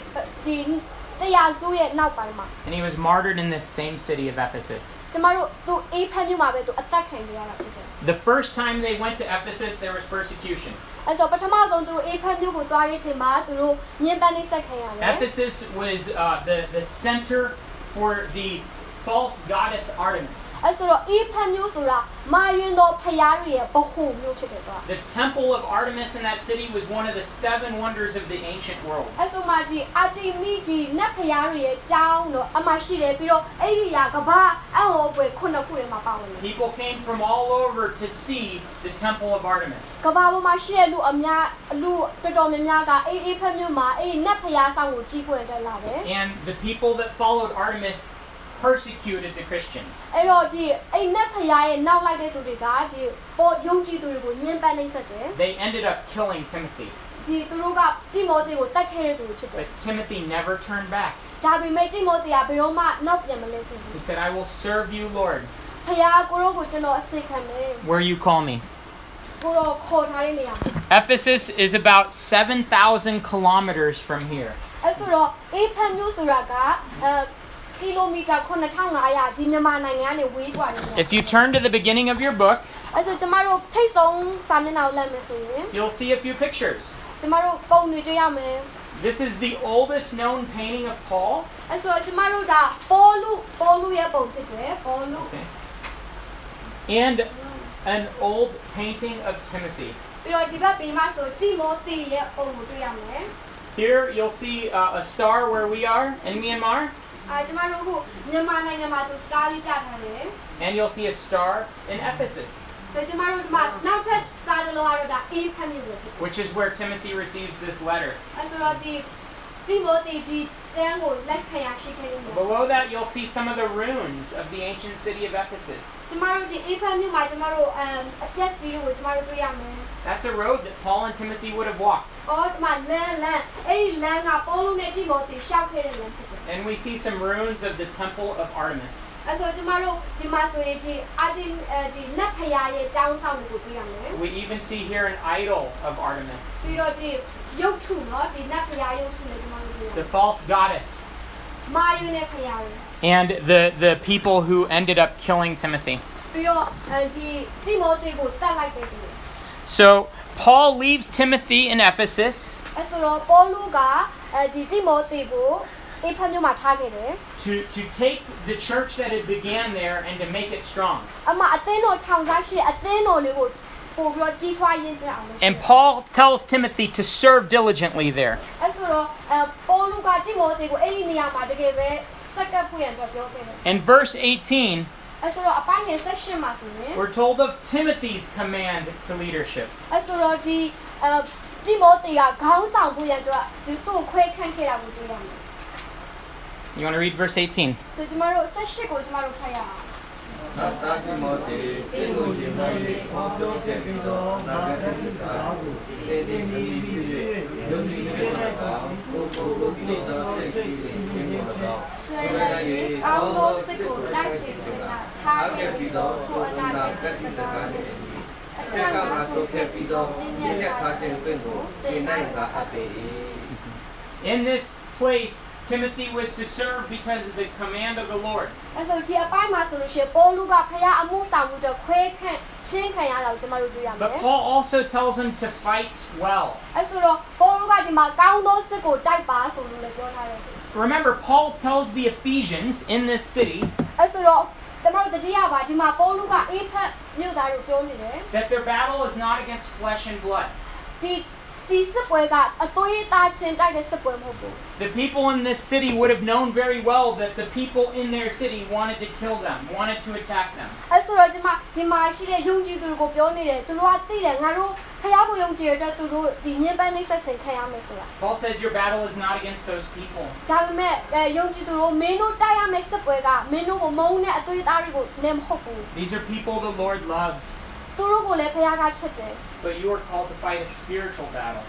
Speaker 2: ဒီတရားစုရဲ့နောက်ပိုင်းမှာ
Speaker 1: And he was martyred in this same city of Ephesus.
Speaker 2: ကျမတို့သူအေးဖက်မြို့မှာပဲသူအသက်ခံခဲ့ရတာဖြစ်တယ်
Speaker 1: The first time they went to Ephesus, there was persecution.
Speaker 2: အဲ့ဆိုပထမဆုံးသူတို့အေးဖက်မြို့ကိုသွားတဲ့အချိန်မှာသူတို့ညှဉ်းပန်းနှိပ်စက်ခံရတယ်
Speaker 1: Ephesus was uh, the, the center for the false goddess Artemis.
Speaker 2: အဲ့ဆိုတော့အေးဖက်မြို့ဆိုတာမာယွန်းသောဖရားတွေရဲ့ဗဟုမြို့ဖြစ်တယ်ကွာ
Speaker 1: The temple of Artemis in that city was one of the seven wonders of the ancient world.
Speaker 2: အဲ့ဆိုမှဒီအာတီမီဒီနတ်ဖရားတွေရဲ့ကျောင်းတော့အမရှိတယ်ပြီးတော့အဲ့ဒီရာကဘာအဟောပွဲခုနှစ်ခုထဲမှာပါဝင်တယ်
Speaker 1: People came from all over to see the temple of Artemis.
Speaker 2: ကဘာပေါ်မှာရှိတဲ့လူအများလူတော်တော်များများကအေးအေးဖက်မြို့မှာအေးနတ်ဖရားဆောင်ကိုကြီးပွင့်တက်လာတယ်
Speaker 1: And the people that followed Artemis persecuted the Christians.
Speaker 2: အဲ့တော့ဒီအိမ်နက်ဖရားရဲ့နောက်လိုက်တဲ့သူတွေကဒီပေါ်ယုံကြည်သူတွေကိုညှဉ်းပန်းနှိပ်စက်တယ်
Speaker 1: They ended up killing Timothy.
Speaker 2: ဒီသူတို့ကတိမောသေကိုတတ်ခဲ့တဲ့သူတွေဖြစ်တယ်
Speaker 1: But Timothy never turned back.
Speaker 2: ဒါပေမဲ့တိမောသေကဘယ်တော့မှနောက်ပြန်မလဲဘူး
Speaker 1: He said, I will serve you, Lord,
Speaker 2: ဖရားကိုရောကိုကျွန်တော်အစိတ်ခံတယ်
Speaker 1: where you call me.
Speaker 2: ကိုရောခေါ်ထားတဲ့နေရာ
Speaker 1: Ephesus is about 7,000 kilometers from here.
Speaker 2: အဲ့ဆိုတော့အေဖန်မျိုးဆိုတာကအဲ
Speaker 1: If you turn to the beginning of your book, you'll see a few pictures. This is the oldest known painting of Paul. Okay. And an old painting of Timothy. Here you'll see uh, a star where we are in Myanmar. And you'll see a star in Ephesus. Which is where Timothy receives this letter.
Speaker 2: Did
Speaker 1: Below that, you'll see some of the ruins of the ancient city of Ephesus. That's a road that Paul and Timothy would have walked. And we see some ruins of the Temple of Artemis. We even see here an idol of Artemis. The false goddess. And the, the people who ended up killing Timothy. So Paul leaves Timothy in Ephesus to, to take the church that had began there and to make it strong. And Paul tells Timothy to serve diligently there. In verse 18, we're told of Timothy's command to leadership. You want to read verse 18?
Speaker 2: သတ္တကိမောတိ
Speaker 3: သိမှုရင်ပိုင်း၍ဟောပြောခဲ့ပြီးသောနာဂတိသစ္စာကိုတေတိမိပြီး၍ယုံကြည်ခြင်း၌ကောင်းကိုကိုကိုကိလေသာစိတ်ကိုခြင်းကိုတော့
Speaker 2: ဆွေရ၍အောင်းသောစိတ်ကိုတိုက်စေခြင်း၌ခြားခဲ့ပြီးသောထိုအနာဂတိသစ္စာနှင့်
Speaker 3: အ
Speaker 2: ချ
Speaker 3: က်ကမ
Speaker 2: ဆု
Speaker 3: ပ်
Speaker 2: ခဲ့ပြီးသော
Speaker 3: မြ
Speaker 2: င့်
Speaker 3: တဲ့
Speaker 2: ခါ
Speaker 3: ခြ
Speaker 2: င်းစွင့်ကိုသင်၌က
Speaker 3: အပ်
Speaker 2: ပေ၏
Speaker 1: In this place Timothy was to serve because of the command of the Lord.
Speaker 2: အဲဆိုဒီအပိုင်းမှာဆိုလို့ရှိရင်ပေါလုကဖခင်အမှုဆောင်မှုတော့ခွဲခန့်ချင်းခံရတာကိုကျမတို့တွေ့ရမယ်
Speaker 1: But Paul also tells him to fight well.
Speaker 2: အဲဆိုတော့ပေါလုကဒီမှာကောင်းသောစစ်ကိုတိုက်ပါဆိုလို့လည်းပြောထားတယ်
Speaker 1: Remember, Paul tells the Ephesians in this city
Speaker 2: အဲဆိုတော့ကျမတို့တတိယပါဒီမှာပေါလုကအေးဖက်မြို့သားတို့ပြောနေတယ်
Speaker 1: that their battle is not against flesh and blood.
Speaker 2: ဒီ စီစစ်ပွဲကအသွေးသားချင်းတိုက်တဲ့စစ်ပွဲမဟုတ်ဘူး
Speaker 1: The people in this city would have known very well that the people in their city wanted to kill them, wanted to attack them.
Speaker 2: အဲဆိုတော့ဒီမှာဒီမှာရှိတဲ့ယုံကြည်သူတွေကိုပြောနေတယ်သူတို့ကသိတယ်ငါတို့ဖခင်ကိုယုံကြည်ရတဲ့သူတို့ဒီညင်ပန်းနှိမ့်ဆက်ခြင်းခံရမယ်ဆိုတာ
Speaker 1: Paul says your battle is not against those people.
Speaker 2: ဒါပေမဲ့အဲယုံကြည်သူတို့မင်းတို့တိုက်ရမယ့်စစ်ပွဲကမင်းတို့ကိုမုန်းတဲ့အသွေးသားတွေကိုလည်းမဟုတ်ဘူး
Speaker 1: These are people the Lord loves, But you are called to fight a spiritual battle.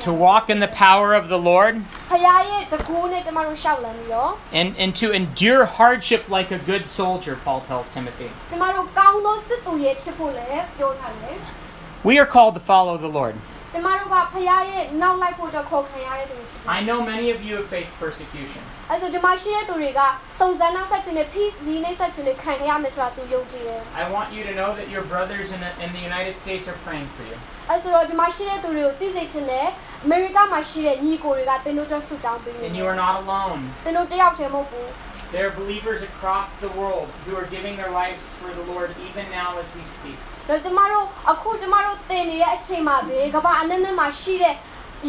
Speaker 1: To walk in the power of the Lord. And, and to endure hardship like a good soldier, Paul tells Timothy. We are called to follow the Lord.
Speaker 2: ကျမတို့ကဖခင်ရဲ့နောက်လိုက်ဖို့အတွက်ခေါ်ခံရတဲ့သူတွေဖြစ်တယ်
Speaker 1: I know many of you have faced persecution.
Speaker 2: အဲဆိုဒီမှာရှိတဲ့သူတွေကစုံစမ်းနှောက်ဆက်ခြင်းနဲ့ peace ဒီနေ့ဆက်ခြင်းနဲ့ခံရမယ်ဆိုတာသူယုံကြည်တယ်
Speaker 1: I want you to know that your brothers in the, in the United States are praying for you.
Speaker 2: အဲဆိုတော့ဒီမှာရှိတဲ့သူတွေကိုသိစေခြင်းနဲ့အမေရိကမှာရှိတဲ့ညီကိုတွေကသင်တို့အတွက်ဆုတောင်းပေးနေ
Speaker 1: And
Speaker 2: တ
Speaker 1: you
Speaker 2: ယ်
Speaker 1: are not alone.
Speaker 2: သင်တို့တယောက်တည်းမဟုတ်ဘူး
Speaker 1: There are believers across the world who are giving their lives for the Lord even now as we speak.
Speaker 2: တော့ကျမတို့အခုကျမတို့သင်နေတဲ့အချိန်မှာဒီကမ္ဘာအနှံ့နှံ့မှာရှိတဲ့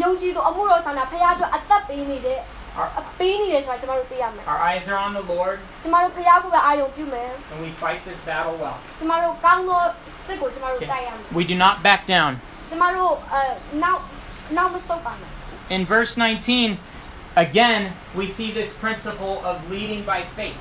Speaker 2: ယုံကြည်သူအမှုတော်ဆောင်တာဖခင်အတွက်အသက်ပေးနေတဲ့
Speaker 1: Our,
Speaker 2: အပေးနေတယ်ဆိုတာကျမတို့သိရမယ်
Speaker 1: our eyes are on the Lord
Speaker 2: ကျမတို့ဖခင်ကပဲအာယုံပြုမယ်
Speaker 1: and we fight this battle well.
Speaker 2: ကျမတို့ကောင်းသောစစ်ကိုကျမတို့တိုက်ရမယ်
Speaker 1: We do not back down.
Speaker 2: ကျမတို့အဲနောက်နောက်မဆုတ်ပါနဲ့
Speaker 1: In verse 19, again, we see this principle of leading by faith.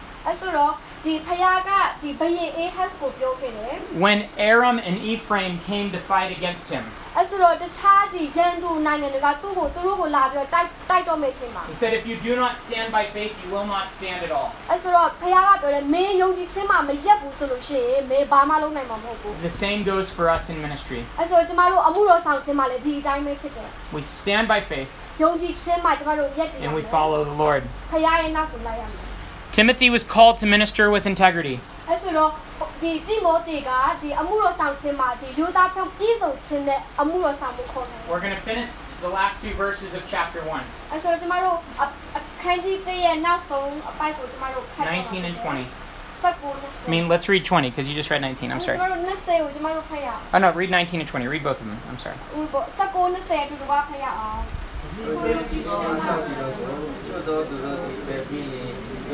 Speaker 1: When Aram and Ephraim came to fight against him, he said, If you do not stand by faith, you will not stand at all. The same goes for us in ministry. We stand by faith. And we follow the Lord. Timothy was called to minister with integrity. We're going to finish the last two verses of chapter 1. 19 and 20. I mean, let's read 20 because you just read 19. I'm sorry. Oh, no, read 19 and 20. Read both of them. I'm sorry.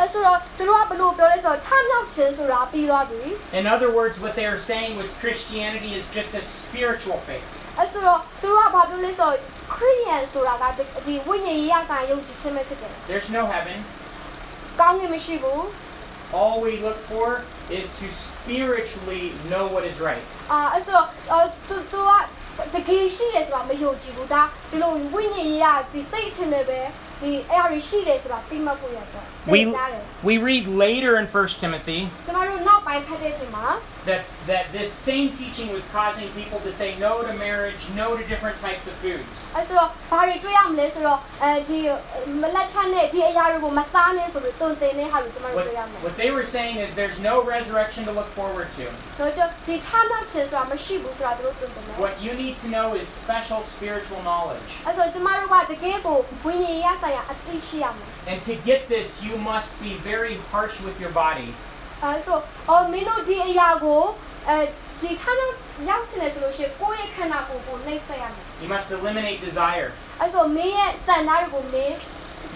Speaker 2: အဲဆိုတော့သူတို့ကဘယ်လိုပြောလဲဆိုတော့ထမြောက်ခြင်းဆိုတာပြီးသွားပြီ
Speaker 1: In other words, what they are saying was Christianity is just a spiritual faith.
Speaker 2: အဲဆိုတော့သူတို့ကဘာပြောလဲဆိုတော့ခရိယန်ဆိုတာကဒီဝိညာဉ်ရေးရဆိုင်ယုံကြည်ခြင်းပဲဖြစ်တယ်
Speaker 1: There's no heaven.
Speaker 2: ကောင်းကင်မရှိဘူး
Speaker 1: All we look for is to spiritually know what is right.
Speaker 2: အာအဲ့ဆိုတော့အာသူသူကတကယ်ရှိတယ်ဆိုတာမယုံကြည်ဘူးဒါဒီလိုဝိညာဉ်ရေးရဒီစိတ်အထင်နဲ့ပဲ
Speaker 1: we, we read later in 1 Timothy
Speaker 2: ကျမတို့နောက်ပိုင်းဖတ်တဲ့အချိန်မှာ
Speaker 1: that that this same teaching was causing people to say no to marriage, no to different types of foods.
Speaker 2: အဲ့ဆိုတော့ဘာတွေတွေ့ရမလဲဆိုတော့အဲဒီမလက်ထက်နဲ့ဒီအရာတွေကိုမစားနဲ့ဆိုပြီးတုံတင်တဲ့ဟာတွေကျမတို့
Speaker 1: What,
Speaker 2: တွေ့ရမယ်
Speaker 1: what they were saying is there's no resurrection to look forward to.
Speaker 2: တော့ကျဒီထားမှတ်ခြင်းဆိုတာမရှိဘူးဆိုတာသူတို့တုံတင်တယ်
Speaker 1: What you need to know is special spiritual knowledge.
Speaker 2: အဲ့ဆိုကျမတို့ကတကယ်ကိုဝိညာဉ်ရေးဆိုင်ရာအသိရှိရမယ်
Speaker 1: And to get this, you must be very harsh with your body.
Speaker 2: အဲဆိုအော်မင်းတို့ဒီအရာကိုအဲဒီထားမှတ်ရောက်ချင်တယ်ဆိုလို့ရှိရင်ကိုယ့်ရဲ့ခန္ဓာကိုယ်ကိုနှိပ်စက်ရမယ်
Speaker 1: You must eliminate desire.
Speaker 2: အဲ့ဆိုမင်းရဲ့စံသားတွေကိုမင်း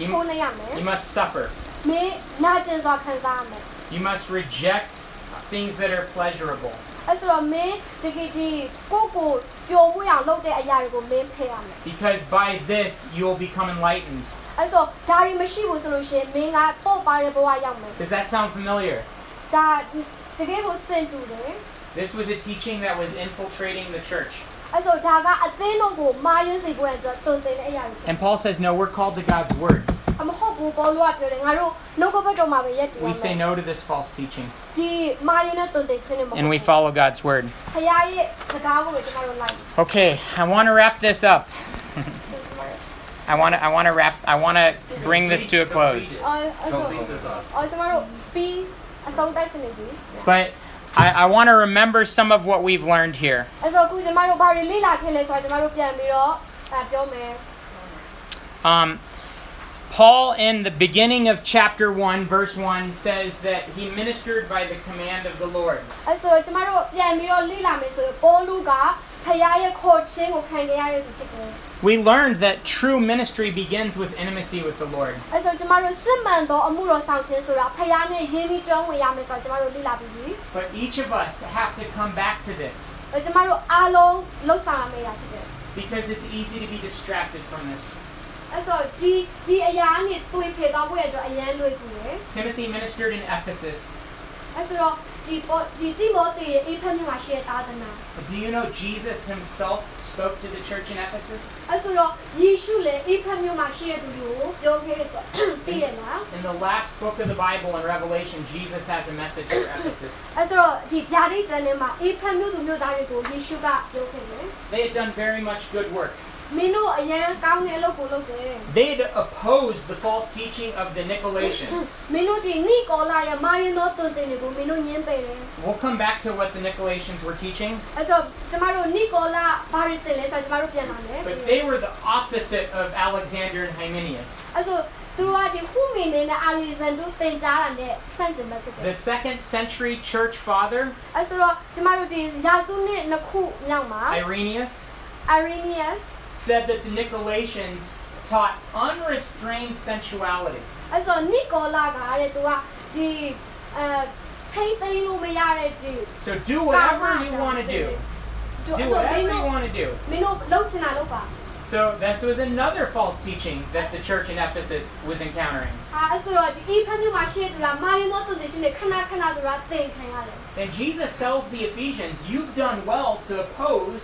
Speaker 1: You,
Speaker 2: ချိုးနေရမယ်
Speaker 1: you must suffer.
Speaker 2: မင်းနာကျင်စွာခံစားရမယ်
Speaker 1: You must reject things that are pleasurable.
Speaker 2: အဲ့ဆိုတော့မင်းတကယ်ဒီကိုယ့်ကိုပျော်မှုအောင်လုပ်တဲ့အရာတွေကိုမင်းဖယ်ရမယ်
Speaker 1: Because by this, you'll become enlightened.
Speaker 2: အဲ့ဆိုဒါတွေမရှိဘူးဆိုလို့ရှိရင်မင်းကပေါ့ပါတဲ့ဘဝရောက်မယ်
Speaker 1: Does that sound familiar?
Speaker 2: that
Speaker 1: This was a teaching that was infiltrating the church. And Paul says no, we're called to God's word. We say no to this false teaching. And we follow God's word. Okay, I want to wrap this up. I want to I want to wrap I want to bring this to a close.
Speaker 2: 어, in
Speaker 1: But I, I want to remember some of what we've learned here. Um, Paul, in the beginning of chapter 1, verse 1, says that he ministered by the command of the Lord. We learned that true ministry begins with intimacy with the Lord. But each of us have to come back to this. Because it's easy to be distracted from this. Timothy ministered in Ephesus. Do you know Jesus himself spoke to the church in Ephesus?
Speaker 2: In,
Speaker 1: in the last book of the Bible in Revelation, Jesus has a message for Ephesus. They had done very much good work. They opposed the false teaching of the Nicolaitans. We'll come back to what the Nicolaitans were teaching. But they were the opposite of Alexander and Hymenaeus. The second century church father, Irenaeus said that the Nicolaitans taught unrestrained sensuality.
Speaker 2: အဲဆိုတော့နီကိုလာကတဲ့သူကဒီအဲထိမ့်သိမ်းလို့မရတဲ့ဒီ
Speaker 1: So do whatever you want to do.
Speaker 2: သူ
Speaker 1: Do
Speaker 2: အဲ့ဆိုမ
Speaker 1: whatever
Speaker 2: င်း
Speaker 1: you
Speaker 2: တို့
Speaker 1: want to do.
Speaker 2: မင်းတို့လှုပ်ချင်တာလုပ်ပါ
Speaker 1: So this was another false teaching that the church in Ephesus was encountering.
Speaker 2: အာအဲဆိုတော့ဒီအီဖန်မြို့မှာရှိတဲ့သူကမာယွန်သောသူတွေချင်းနဲ့ခဏခဏသူကသင်ခံရတယ်
Speaker 1: And Jesus tells the Ephesians, you've done well to oppose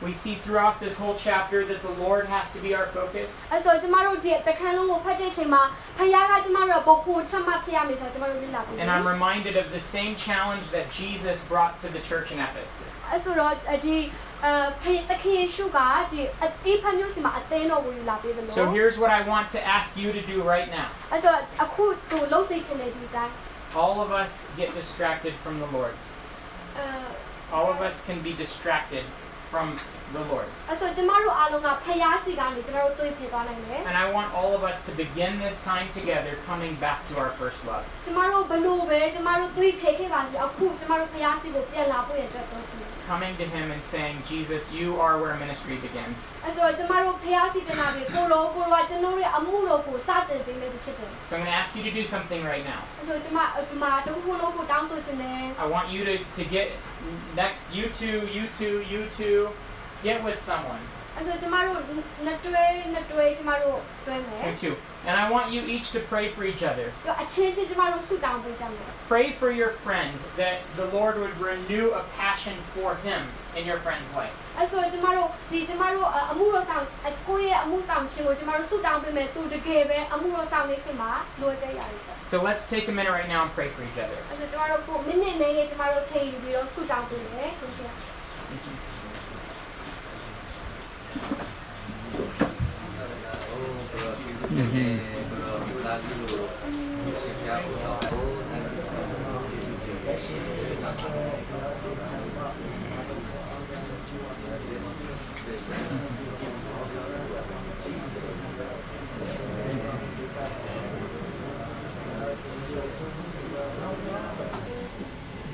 Speaker 1: We see throughout this whole chapter that the Lord has to be our focus. And I'm reminded of the same challenge that Jesus brought to the church in Ephesus.
Speaker 2: Uh, uh, uh,
Speaker 1: so here's what I want to ask you to do right now. All of us get distracted from the Lord all of us can be distracted from the Lord. And I want all of us to begin this time together coming back to our first love coming to him and saying, Jesus, you are where ministry begins. So I'm going to ask you to do something right now. I want you to, to get next, you two, you two, you two, get with someone. You two. And I want you each to pray for each other. Pray for your friend that the Lord would renew a passion for him in your friend's life. So let's take a minute right now and pray for each other. [laughs]
Speaker 2: Thank you.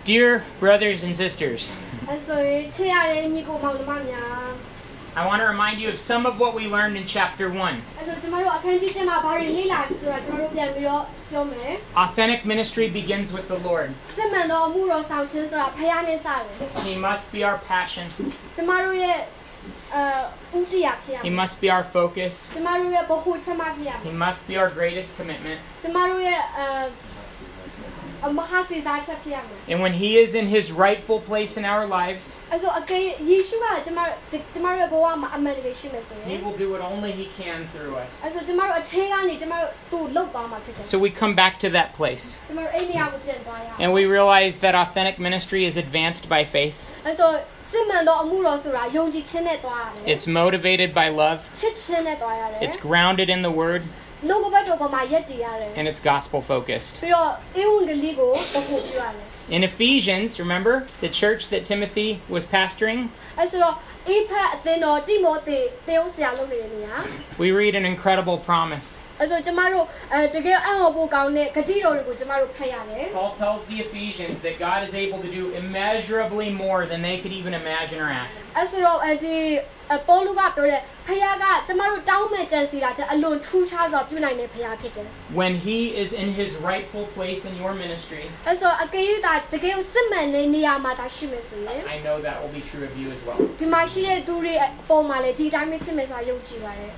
Speaker 1: Dear brothers and sisters, [laughs] I want to remind you of some of what we learned in chapter 1. Authentic ministry begins with the Lord. He must be our passion. He must be our focus. He must be our greatest commitment. And when He is in His rightful place in our lives, He will do what only He can through us. So we come back to that place. And we realize that authentic ministry is advanced by faith. It's motivated by love. It's grounded in the Word
Speaker 2: နှုတ်ကပတ်တော်ပေါ်မှာယက်တည်ရတယ်
Speaker 1: and it's gospel focused.
Speaker 2: ပြီးတော့ဧဝံဂေလိကိုတခုပြရတယ်
Speaker 1: In Ephesians, remember the church that Timothy was pastoring?
Speaker 2: အဲဆိုတော့အေဖက်အသင်းတော်တိမောသေသေုံဆရာလုပ်နေတဲ့နေရာ
Speaker 1: We read an incredible promise.
Speaker 2: အဲဆိုကျမတို့အဲတကယ်အံ့ဩဖို့ကောင်းတဲ့ဂတိတော်တွေကိုကျမတို့ဖတ်ရတယ်
Speaker 1: Paul tells the Ephesians that God is able to do immeasurably more than they could even imagine or ask.
Speaker 2: အဲဆိုတော့အဲဒီအပေါလုကပြောတဲ့ဖခင်ကကျမတို့တောင်းမဲ့ကြံစီတာတဲ့အလွန်ထူးခြားစွာပြုနိုင်တဲ့ဖခင်ဖြစ်တယ်
Speaker 1: When he is in his rightful place in your ministry,
Speaker 2: အဲဆိုအကေးဒါတကယ်ကိုစစ်မှန်တဲ့နေရာမှာဒါရှိမယ်ဆိုရင်
Speaker 1: I know that will be true of you as well.
Speaker 2: ဒီမှာရှိတဲ့သူတွေအပေါ်မှာလည်းဒီအတိုင်းပဲဖြစ်မယ်ဆိုတာယုံကြည်ပါတယ်